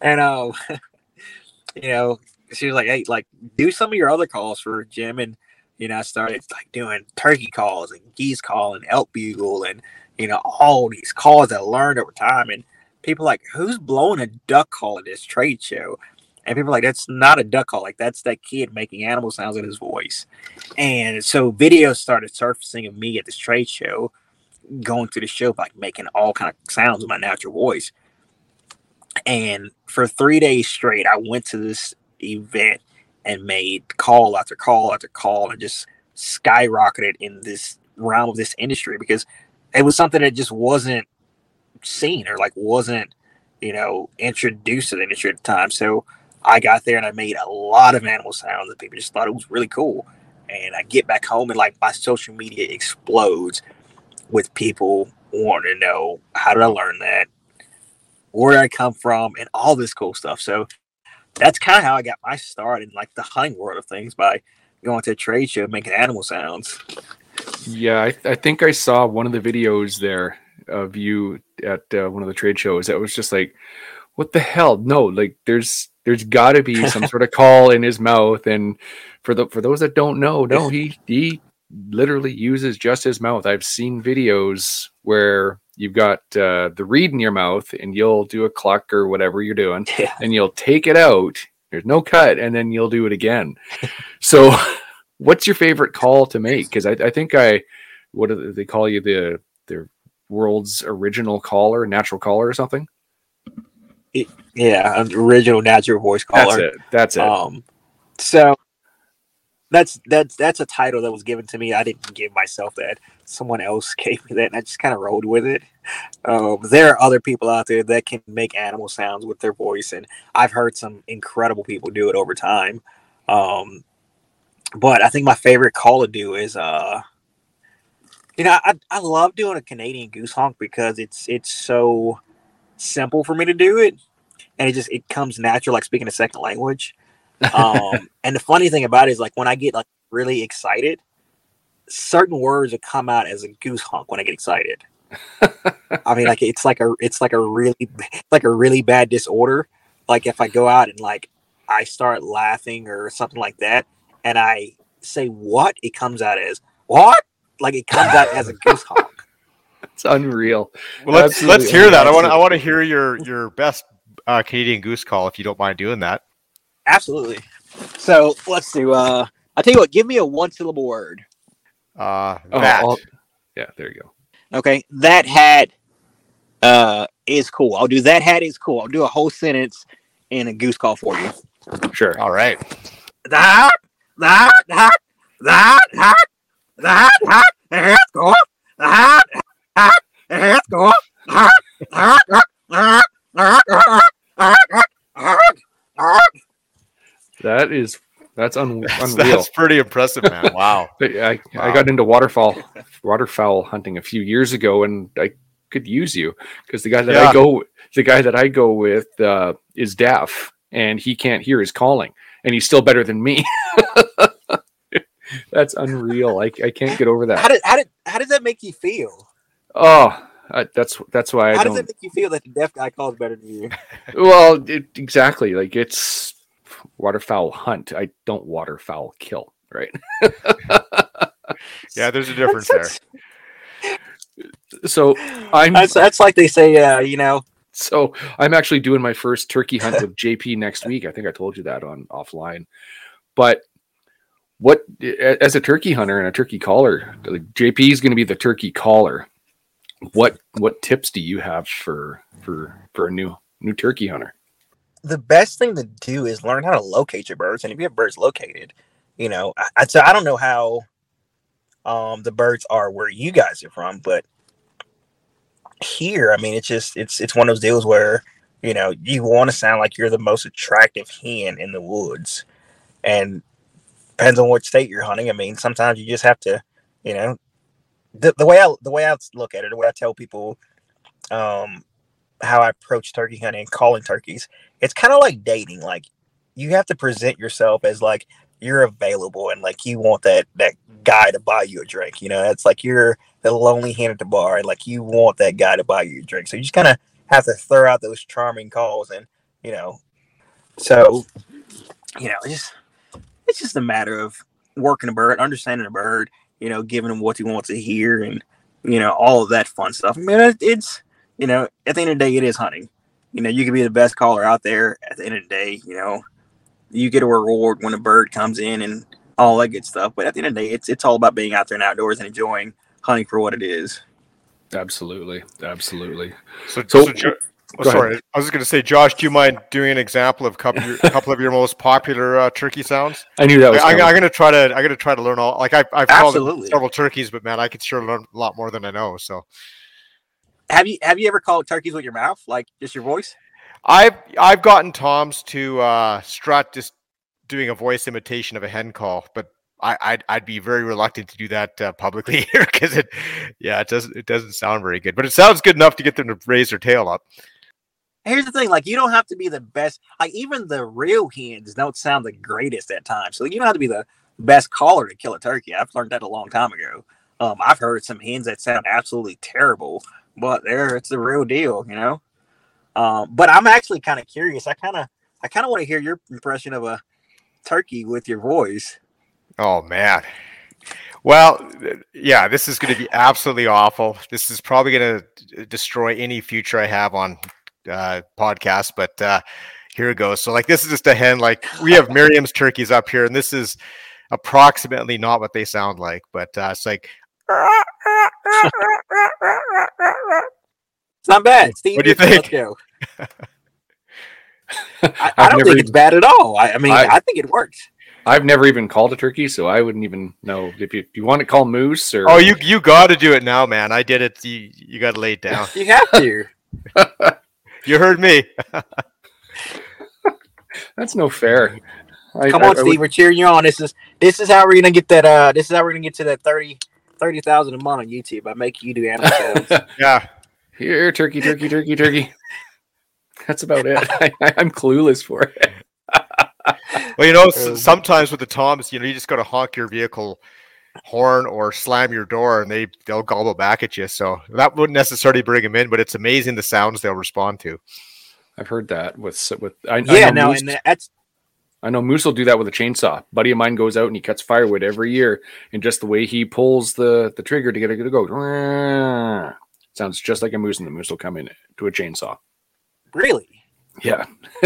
and, um, you know, she was like, hey, like, do some of your other calls for Jim. And, you know, I started like doing turkey calls and geese call and elk bugle and, you know, all these calls that I learned over time. And people like, who's blowing a duck call at this trade show? And people are like, that's not a duck call. Like, that's that kid making animal sounds in his voice. And so videos started surfacing of me at this trade show, going through the show, like making all kind of sounds with my natural voice. And for three days straight, I went to this event and made call after call after call and just skyrocketed in this realm of this industry because it was something that just wasn't seen or like wasn't, you know, introduced to the industry at the time. So I got there and I made a lot of animal sounds and people just thought it was really cool. And I get back home and like my social media explodes with people wanting to know how did I learn that, where did I come from, and all this cool stuff. So that's kind of how I got my start in like the hunting world of things by going to a trade show making animal sounds. Yeah, I, I think I saw one of the videos there of you at uh, one of the trade shows. That was just like, what the hell? No, like there's there's got to be some sort of call in his mouth. And for the for those that don't know, no, he he literally uses just his mouth. I've seen videos where you've got uh, the reed in your mouth, and you'll do a cluck or whatever you're doing, Yeah. and you'll take it out. There's no cut, and then you'll do it again. so, what's your favorite call to make? Because I, I think I what do they call you the the world's original caller, natural caller, or something. Yeah, an original natural voice caller. That's it. That's it. Um, so that's that's that's a title that was given to me. I didn't give myself that. Someone else gave me that, and I just kind of rolled with it. Um, there are other people out there that can make animal sounds with their voice, and I've heard some incredible people do it over time. Um, but I think my favorite call to do is, uh, you know, I, I love doing a Canadian goose honk because it's it's so simple for me to do it, and it just it comes natural, like speaking a second language. Um, and the funny thing about it is, like when I get like really excited, certain words will come out as a goose honk when I get excited. I mean, like it's like a it's like a really it's like a really bad disorder. Like if I go out and like I start laughing or something like that, and I say what, it comes out as what? Like it comes out as a goose honk. It's unreal. Well, let's Absolutely let's hear that. I want to I want to hear your your best uh, Canadian goose call if you don't mind doing that. Absolutely. So let's do. Uh, I tell you what. Give me a one syllable word. Uh, Oh, that. I'll- yeah, there you go. Okay, that hat uh, is cool. I'll do that hat is cool. I'll do a whole sentence in a goose call for you. Sure. All right. That that that that that that that is cool. That that is that's un, That's, unreal. that's pretty impressive, man. Wow. But I, I got into waterfowl waterfowl hunting a few years ago, and I could use you because the guy that Yeah. I go the guy that I go with uh, is deaf, and he can't hear his calling, and he's still better than me. That's unreal. I, I can't get over that. How that. did how did how does that make you feel? Oh, I, that's that's why I How does don't. it make you feel that the deaf guy calls better than you? Well, it, exactly. Like it's waterfowl hunt. I don't waterfowl kill. Right. Yeah, there's a difference there. So I'm That's, that's like they say, uh, you know, So I'm actually doing my first turkey hunt with JP next week. I think I told you that on offline. But what as a turkey hunter and a turkey caller, like, JP is going to be the turkey caller. What what tips do you have for for for a new new turkey hunter? the best thing to do is learn how to locate your birds. And if you have birds located, you know, I, so I don't know how um, the birds are where you guys are from, but here, I mean, it's just it's it's one of those deals where you know you want to sound like you're the most attractive hen in the woods, and depends on what state you're hunting. I mean, sometimes you just have to, you know, the, the way I the way I look at it, the way I tell people, um, how I approach turkey hunting and calling turkeys, it's kind of like dating. Like you have to present yourself as like you're available and like you want that that guy to buy you a drink. You know, it's like you're the lonely hen at the bar and like you want that guy to buy you a drink. So you just kind of have to throw out those charming calls and you know, so you know, it's just it's just a matter of working a bird, understanding a bird, you know, giving him what he wants to hear and you know all of that fun stuff. I mean, it's you know, at the end of the day, it is hunting. You know, you can be the best caller out there. At the end of the day, you know, you get a reward when a bird comes in and all that good stuff. But at the end of the day, it's it's all about being out there and outdoors and enjoying hunting for what it is. Absolutely, absolutely. So, So- so Jo- oh, go ahead. sorry, I was just going to say, Josh, do you mind doing an example of a couple, a couple of your most popular uh, turkey sounds? I knew that was. I, am going to try to. I'm going to try to learn all. Like I, I've called several turkeys, but man, I could sure learn a lot more than I know. So Have you have you ever called turkeys with your mouth, like just your voice? I've I've gotten Tom's to uh, strut just doing a voice imitation of a hen call, but I, I'd I'd be very reluctant to do that uh, publicly here because it, yeah, it doesn't it doesn't sound very good, but it sounds good enough to get them to raise their tail up. Here's the thing, like you don't have to be the best. Like even the real hens don't sound the greatest at times. So you don't have to be the best caller to kill a turkey. I've learned that a long time ago. Um, I've heard some hens that sound absolutely terrible, but there it's the real deal, you know. Um, but I'm actually kind of curious. I kind of I kind of want to hear your impression of a turkey with your voice. Oh man. Well, yeah, this is going to be absolutely awful. This is probably going to destroy any future I have on uh, podcasts, but uh, here it goes. So, like, this is just a hen. Like, we have Merriam's turkeys up here, and this is approximately not what they sound like, but uh, it's like, It's not bad. Steve, What do you think? I, I don't think even- it's bad at all. I, I mean, I- I think it works. I've never even called a turkey, so I wouldn't even know if you, you want to call moose or. oh, you you got to do it now, man. I did it. You, you got to lay it down. You have to. You heard me. That's no fair. I- Come on, I Steve. We're cheering you on. This is this is how we're gonna get that. Uh, this is how we're gonna get to that 30 30,000 a month on YouTube by making you do animal. Yeah. Here, turkey, turkey, turkey, turkey. That's about it. I, I'm clueless for it. Well, you know, Um, sometimes with the toms, you know, you just got to honk your vehicle horn or slam your door, and they they'll gobble back at you. So that wouldn't necessarily bring them in, but it's amazing the sounds they'll respond to. I've heard that with with. I, I yeah, know no, moose- and that's I know Moose will do that with a chainsaw. buddy of mine goes out and he cuts firewood every year, and just the way he pulls the the trigger to get it to go, sounds just like a moose, and the moose will come in to a chainsaw. Really? Yeah,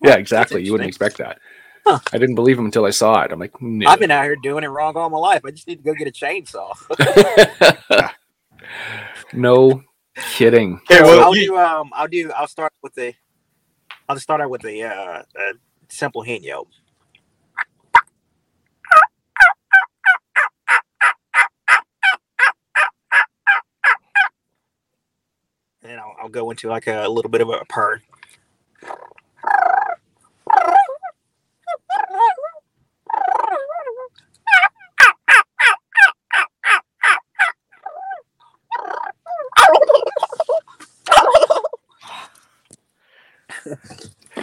yeah, exactly. You wouldn't expect that. Huh. I didn't believe him until I saw it. I'm like, no. I've been out here doing it wrong all my life. I just need to go get a chainsaw. no kidding. Okay, well, I'll do. Um, I'll do. I'll start with the. I'll start out with the uh, uh simple hen yelp. And I'll, I'll go into like a, a little bit of a purr.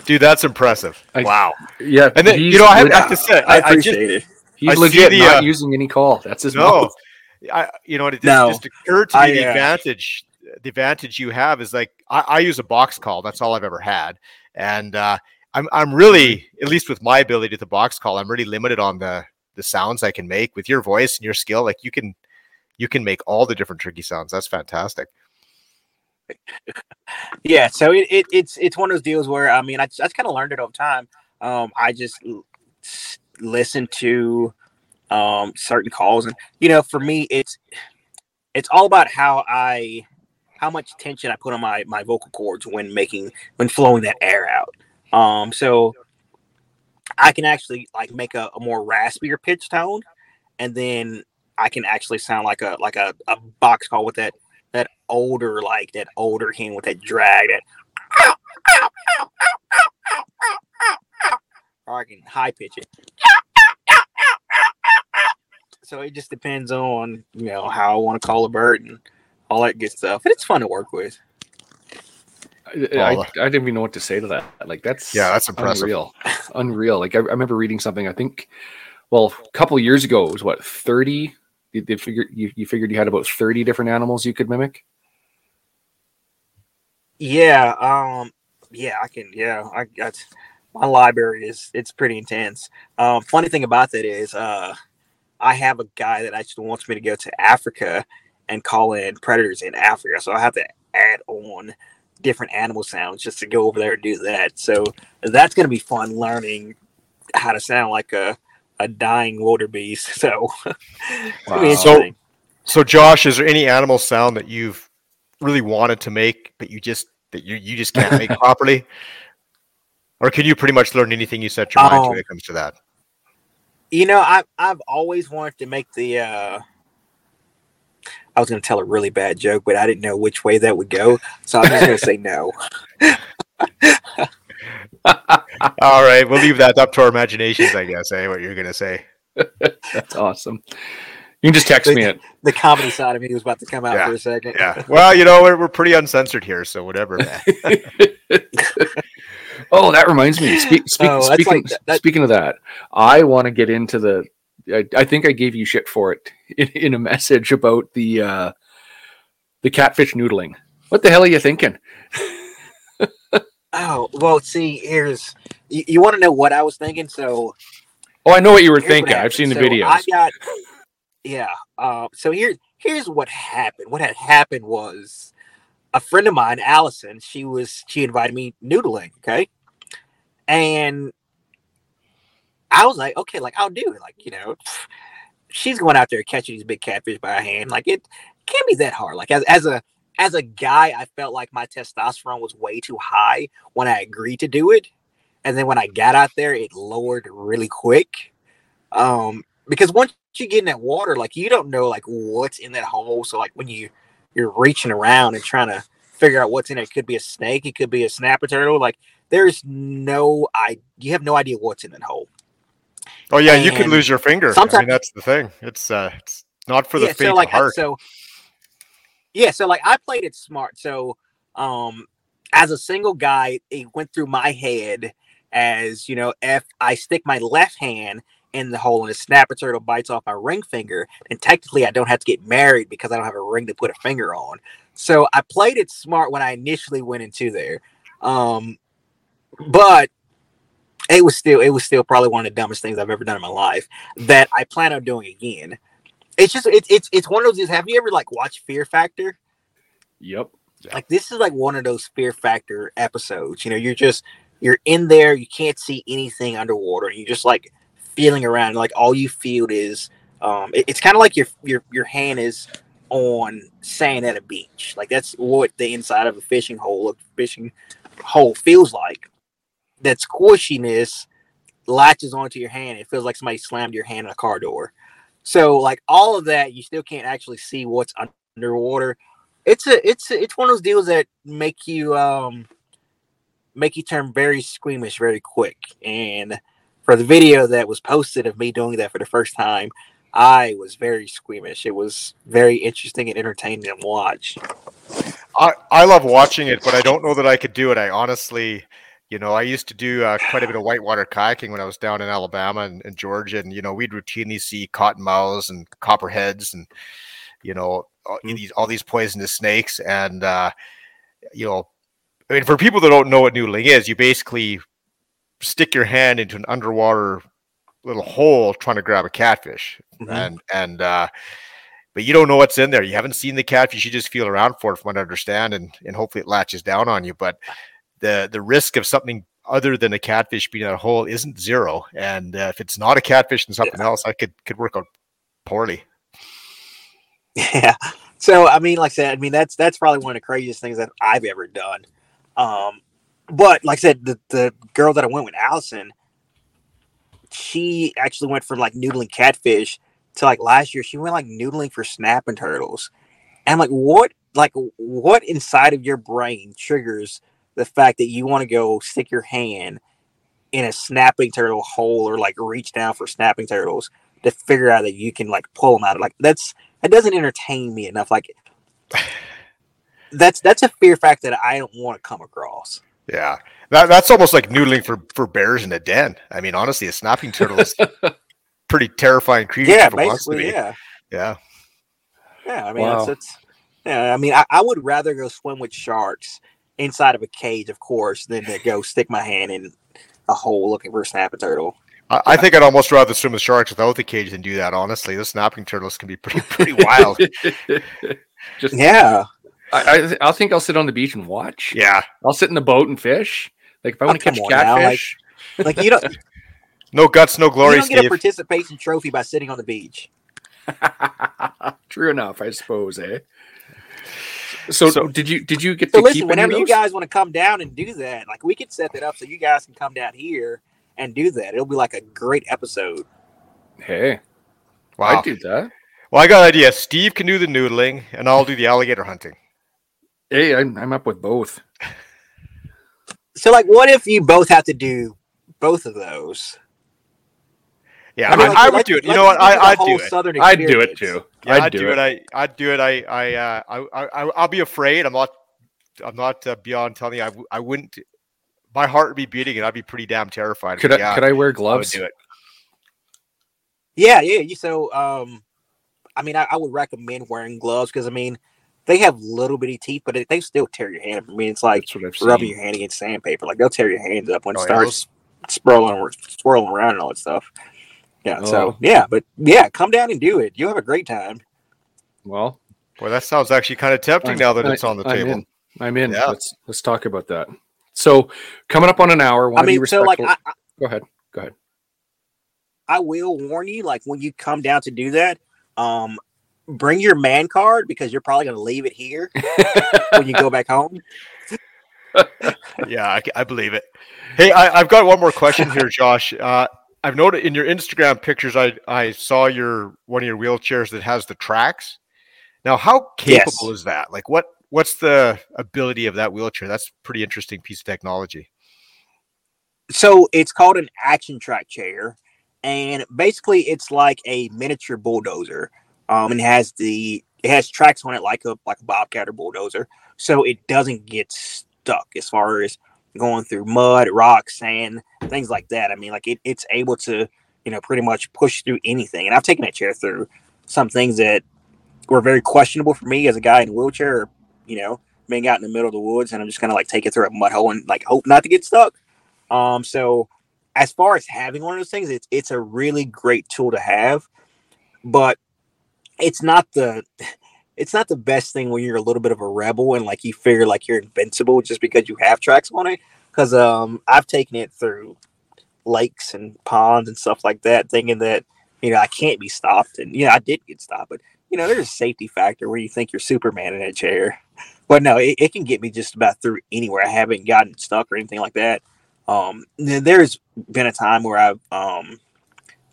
Dude, that's impressive. I, wow. Yeah. And then, you know, I have, to say, I, I appreciate I just, it. He's I legit the, not uh, using any call. That's his no. Mouth. I, you know, it just, no. just occurred to me I, the uh, advantage. The advantage you have is like I, I, use a box call. That's all I've ever had, and uh, I'm I'm really, at least with my ability to box call, I'm really limited on the the sounds I can make with your voice and your skill. Like you can you can make all the different tricky sounds. That's fantastic yeah, so it, it, it's it's one of those deals where I mean I, I kind of learned it over time. Um, I just listen to um, certain calls, and you know, for me, it's it's all about how I how much tension I put on my my vocal cords when making when flowing that air out. Um, so I can actually like make a, a more raspier pitch tone, and then I can actually sound like a like a, a box call with that that older, like that older hen with that drag, that or I can high pitch it. So it just depends on you know how I want to call a bird and all that good stuff. And it's fun to work with. I, I, I, didn't even know what to say to that. Like that's yeah, that's impressive. Unreal, unreal. Like I, I remember reading something. I think, well, a couple years ago, it was what thirty you, you figured you, you figured you had about 30 different animals you could mimic? Yeah um yeah i can yeah i got my library is it's pretty intense. Um funny thing about that is uh i have a guy that actually wants me to go to africa and call in predators in africa so i have to add on different animal sounds just to go over there and do that. So that's going to be fun learning how to sound like a a dying wildebeest. So, wow. so, so Josh, is there any animal sound that you've really wanted to make, but you just that you you just can't make properly, or can you pretty much learn anything you set your mind um, to when it comes to that? You know, I've I've always wanted to make the. uh I was going to tell a really bad joke, but I didn't know which way that would go, so I'm just going to say no. All right, we'll leave that up to our imaginations, I guess. Eh, what you're gonna say? That's awesome. You can just text the, me it. The comedy side of me was about to come out yeah. for a second. Yeah. Well, you know, we're, we're pretty uncensored here, so whatever. oh, that reminds me. Spe- speak, oh, speaking like that, that... speaking of that, I want to get into the. I, I, think I gave you shit for it in, in a message about the uh, the catfish noodling. What the hell are you thinking? Oh well, see, here's you, you want to know what I was thinking. So, oh, I know what you were thinking. I've seen the so videos. I got, yeah. Uh, so here, here's what happened. What had happened was a friend of mine, Allison. She was she invited me noodling. Okay, and I was like, okay, like I'll do it. Like you know, she's going out there catching these big catfish by hand. Like it can't be that hard. Like as as a as a guy, I felt like my testosterone was way too high when I agreed to do it. And then when I got out there, it lowered really quick. Um, because once you get in that water, like you don't know like what's in that hole. So like when you you're reaching around and trying to figure out what's in it, it could be a snake, it could be a snapper turtle. Like there's no I you have no idea what's in that hole. Oh yeah, and you could lose your finger. Sometimes I mean, that's the thing. It's uh it's not for the yeah, faint so like, heart. So yeah, so like I played it smart. So um as a single guy, it went through my head as you know, if I stick my left hand in the hole and a snapper turtle bites off my ring finger, and technically I don't have to get married because I don't have a ring to put a finger on. So I played it smart when I initially went into there. Um, but it was still it was still probably one of the dumbest things I've ever done in my life that I plan on doing again. It's just it's it's it's one of those. Have you ever like watched Fear Factor? Yep. Like this is like one of those Fear Factor episodes. You know, you're just you're in there, you can't see anything underwater, and you're just like feeling around. Like all you feel is um, it- it's kind of like your your your hand is on sand at a beach. Like that's what the inside of a fishing hole, a fishing hole feels like. That squishiness latches onto your hand. It feels like somebody slammed your hand in a car door. So like all of that, you still can't actually see what's underwater. It's a it's a, it's one of those deals that make you um make you turn very squeamish very quick. And for the video that was posted of me doing that for the first time, I was very squeamish. It was very interesting and entertaining to watch. I, I love watching it, but I don't know that I could do it. I honestly, you know, I used to do uh, quite a bit of whitewater kayaking when I was down in Alabama and, and Georgia, and you know, we'd routinely see cottonmouths and copperheads, and you know, all Mhm. these all these poisonous snakes, and uh, you know, I mean, for people that don't know what noodling is, you basically stick your hand into an underwater little hole trying to grab a catfish, Mhm. and and uh, but you don't know what's in there. You haven't seen the catfish. You just feel around for it, from what I understand, and and hopefully it latches down on you. But the the risk of something other than a catfish being in a hole isn't zero. And uh, if it's not a catfish and something else, I could could work out poorly. Yeah. So I mean, like I said, I mean that's that's probably one of the craziest things that I've ever done. Um, but like I said, the the girl that I went with, Allison, she actually went from like noodling catfish to like last year she went like noodling for snapping turtles. And I'm like, what like what inside of your brain triggers the fact that you want to go stick your hand in a snapping turtle hole or like reach down for snapping turtles to figure out that you can like pull them out? Of like that's that doesn't entertain me enough. Like that's that's a fear factor that I don't want to come across. Yeah, that, that's almost like noodling for for bears in a den. I mean, honestly, a snapping turtle is pretty terrifying creature. Yeah, if wants to basically, be. yeah, yeah. yeah. I mean, Wow. that's, it's yeah. I mean, I, I would rather go swim with sharks inside of a cage, of course, than to go stick my hand in a hole looking for a snapping turtle. I, I think I'd almost rather swim with sharks without the cage than do that. Honestly, the snapping turtles can be pretty pretty wild. Just Yeah, I, I I think I'll sit on the beach and watch. yeah, I'll sit in the boat and fish. Like if I Oh, want to come catch on now, like- catfish. like you don't no guts, no glory. you glory, don't get a participation trophy by sitting on the beach. True enough, I suppose, eh? So, So- did you did you get So to listen, keep any whenever of you guys want to come down and do that, like we could set that up so you guys can come down here and do that. It'll be like a great episode. Hey, wow. I'd ah. do that. Well, I got an idea. Steve can do the noodling, and I'll do the alligator hunting. Hey, I'm, I'm up with both. So, like, what if you both have to do both of those? Yeah, I I, mean, I, would let's- do it. You let's know what? I, I'd do it. Southern I'd do it too. Yeah, I'd, I'd, do, it. I, I'd do it. I, I, uh, I, I, I, I'll be afraid. I'm not. I'm not uh, beyond telling you. I, w- I wouldn't. My heart would be beating, and I'd be pretty damn terrified. Could but I yeah, could I wear gloves? I would gloves? do it. Yeah, yeah. You so, um, I mean, I, I would recommend wearing gloves because I mean, they have little bitty teeth, but it, they still tear your hand. up. I mean, it's like That's seen. rubbing your hand against sandpaper. Like they'll tear your hands up when it Oh, yeah, starts swirling, swirling around and all that stuff. Yeah. Oh. So yeah, but yeah, come down and do it. You'll have a great time. Well, Well, that sounds actually kind of tempting I'm- now that I- it's on the I'm table. in. I'm in. Yeah. Let's let's talk about that. So, coming up on an hour. I Want to be mean, so like. I, I, Go ahead. Go ahead. I will warn you, like when you come down to do that, um, bring your man card because you're probably going to leave it here when you go back home. yeah, I, I believe it. Hey, I, I've got one more question here, Josh. Uh, I've noted in your Instagram pictures, I I saw your one of your wheelchairs that has the tracks. Now, how capable Yes. is that? Like, what what's the ability of that wheelchair? That's a pretty interesting piece of technology. So it's called an action track chair, and basically it's like a miniature bulldozer. Um, and has the it has tracks on it like a like a bobcat or bulldozer, so it doesn't get stuck as far as going through mud, rocks, sand, things like that. I mean, like it, it's able to you know pretty much push through anything. And I've taken that chair through some things that were very questionable for me as a guy in a wheelchair. Or, you know, being out in the middle of the woods, and I'm just gonna like take it through a mud hole and like hope not to get stuck. Um, so as far as having one of those things, it's it's a really great tool to have, but it's not the it's not the best thing when you're a little bit of a rebel and like you figure like you're invincible just because you have tracks on it. Because um, I've taken it through lakes and ponds and stuff like that, thinking that you know I can't be stopped, and you know I did get stopped, but you know there's a safety factor where you think you're Superman in a chair, but no, it, it can get me just about through anywhere. I haven't gotten stuck or anything like that. Um, there's been a time where I've um,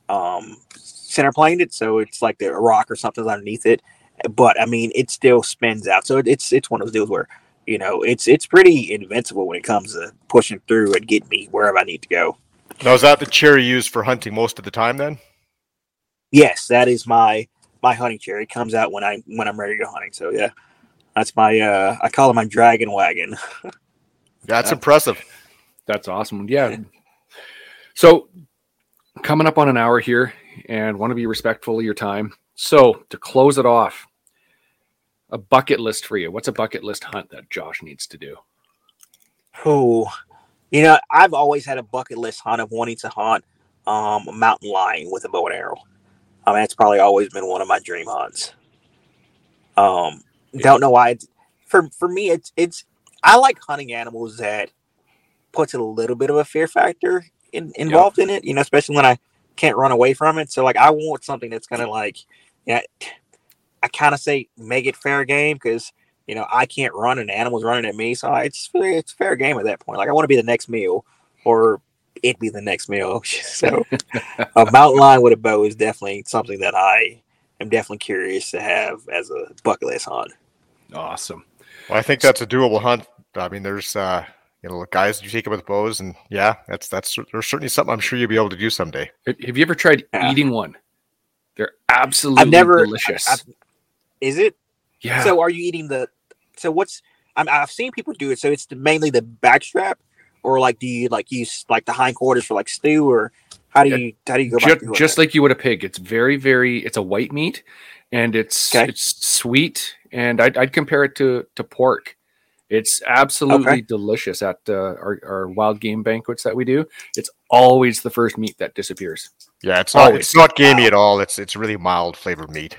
um, center planed it, so it's like the rock or something's underneath it. But I mean, it still spins out, so it's it's one of those deals where you know it's it's pretty invincible when it comes to pushing through and getting me wherever I need to go. Now, is that the chair you use for hunting most of the time? Then, yes, that is my my hunting chair. It comes out when I when I'm ready to go hunting. So yeah, that's my uh I call it my dragon wagon. That's impressive. That's awesome. Yeah. So coming up on an hour here and want to be respectful of your time. So to close it off, a bucket list for you. What's a bucket list hunt that Josh needs to do? Oh, you know, I've always had a bucket list hunt of wanting to hunt um, a mountain lion with a bow and arrow. I mean, that's probably always been one of my dream hunts. Um, don't know why. It's, for for me, it's it's I like hunting animals that puts a little bit of a fear factor in, involved yep. in it. You know, especially when I can't run away from it. So like, I want something that's gonna like, yeah, I kind of say make it fair game because you know I can't run and animals running at me, so it's it's fair game at that point. Like I want to be the next meal, or it be the next meal. so a mountain lion with a bow is definitely something that I am definitely curious to have as a bucket list hunt. Awesome. Well, I think that's a doable hunt. I mean, there's uh, you know, guys you take it with bows, and yeah, that's that's there's certainly something I'm sure you'll be able to do someday. Have you ever tried yeah. eating one? They're absolutely I've never, delicious. I've, is it? Yeah. So are you eating the? So what's? i have seen people do it. So it's mainly the backstrap, or like do you like use like the hindquarters for like stew, or how do you how do you go just, just like you would a pig? It's very very. It's a white meat, and it's okay. it's sweet, and I'd, I'd compare it to to pork. It's absolutely okay. delicious at uh, our, our wild game banquets that we do. It's always the first meat that disappears. Yeah, it's not it's not gamey wow. at all. It's it's really mild flavored meat.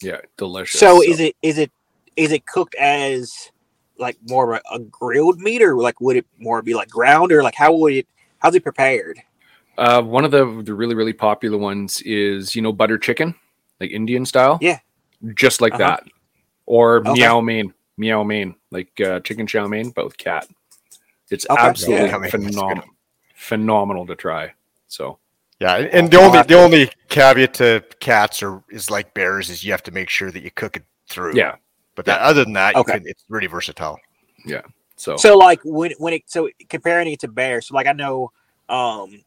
Yeah, delicious. So, so, is it is it is it cooked as like more of a, a, grilled meat or like would it more be like ground or like how would it how's it prepared? Uh, one of the the really really popular ones is you know butter chicken, like Indian style. Yeah, just like uh-huh. that, or okay. meow mein meow mein, like uh, chicken chow mein, but with cat. It's okay. absolutely yeah. phenomenal, phenomenal to try. So yeah, and the only the only caveat to cats or is like bears is you have to make sure that you cook it through. Yeah, but that, other than that, okay. Can, it's really versatile. Yeah. So so like when when it so comparing it to bears, so like I know um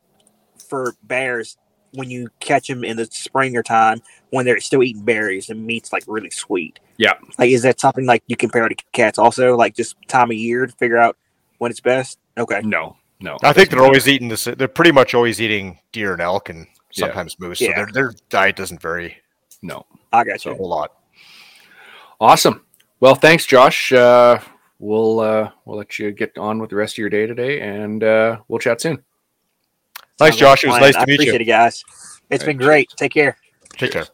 for bears when you catch them in the spring or time when they're still eating berries, the meat's like really sweet. Yeah. Like, is that something like you compare to cats also? Like, just time of year to figure out when it's best? Okay. No, no. I think they're always eating this. They're pretty much always eating deer and elk and sometimes yeah. moose. So yeah. their, their diet doesn't vary. No. I got you. A whole lot. Awesome. Well, thanks, Josh. Uh, we'll uh, we'll let you get on with the rest of your day today, and uh, we'll chat soon. Thanks, Josh. It was nice to meet you. Appreciate it, guys. It's All been great. Take care. Take care.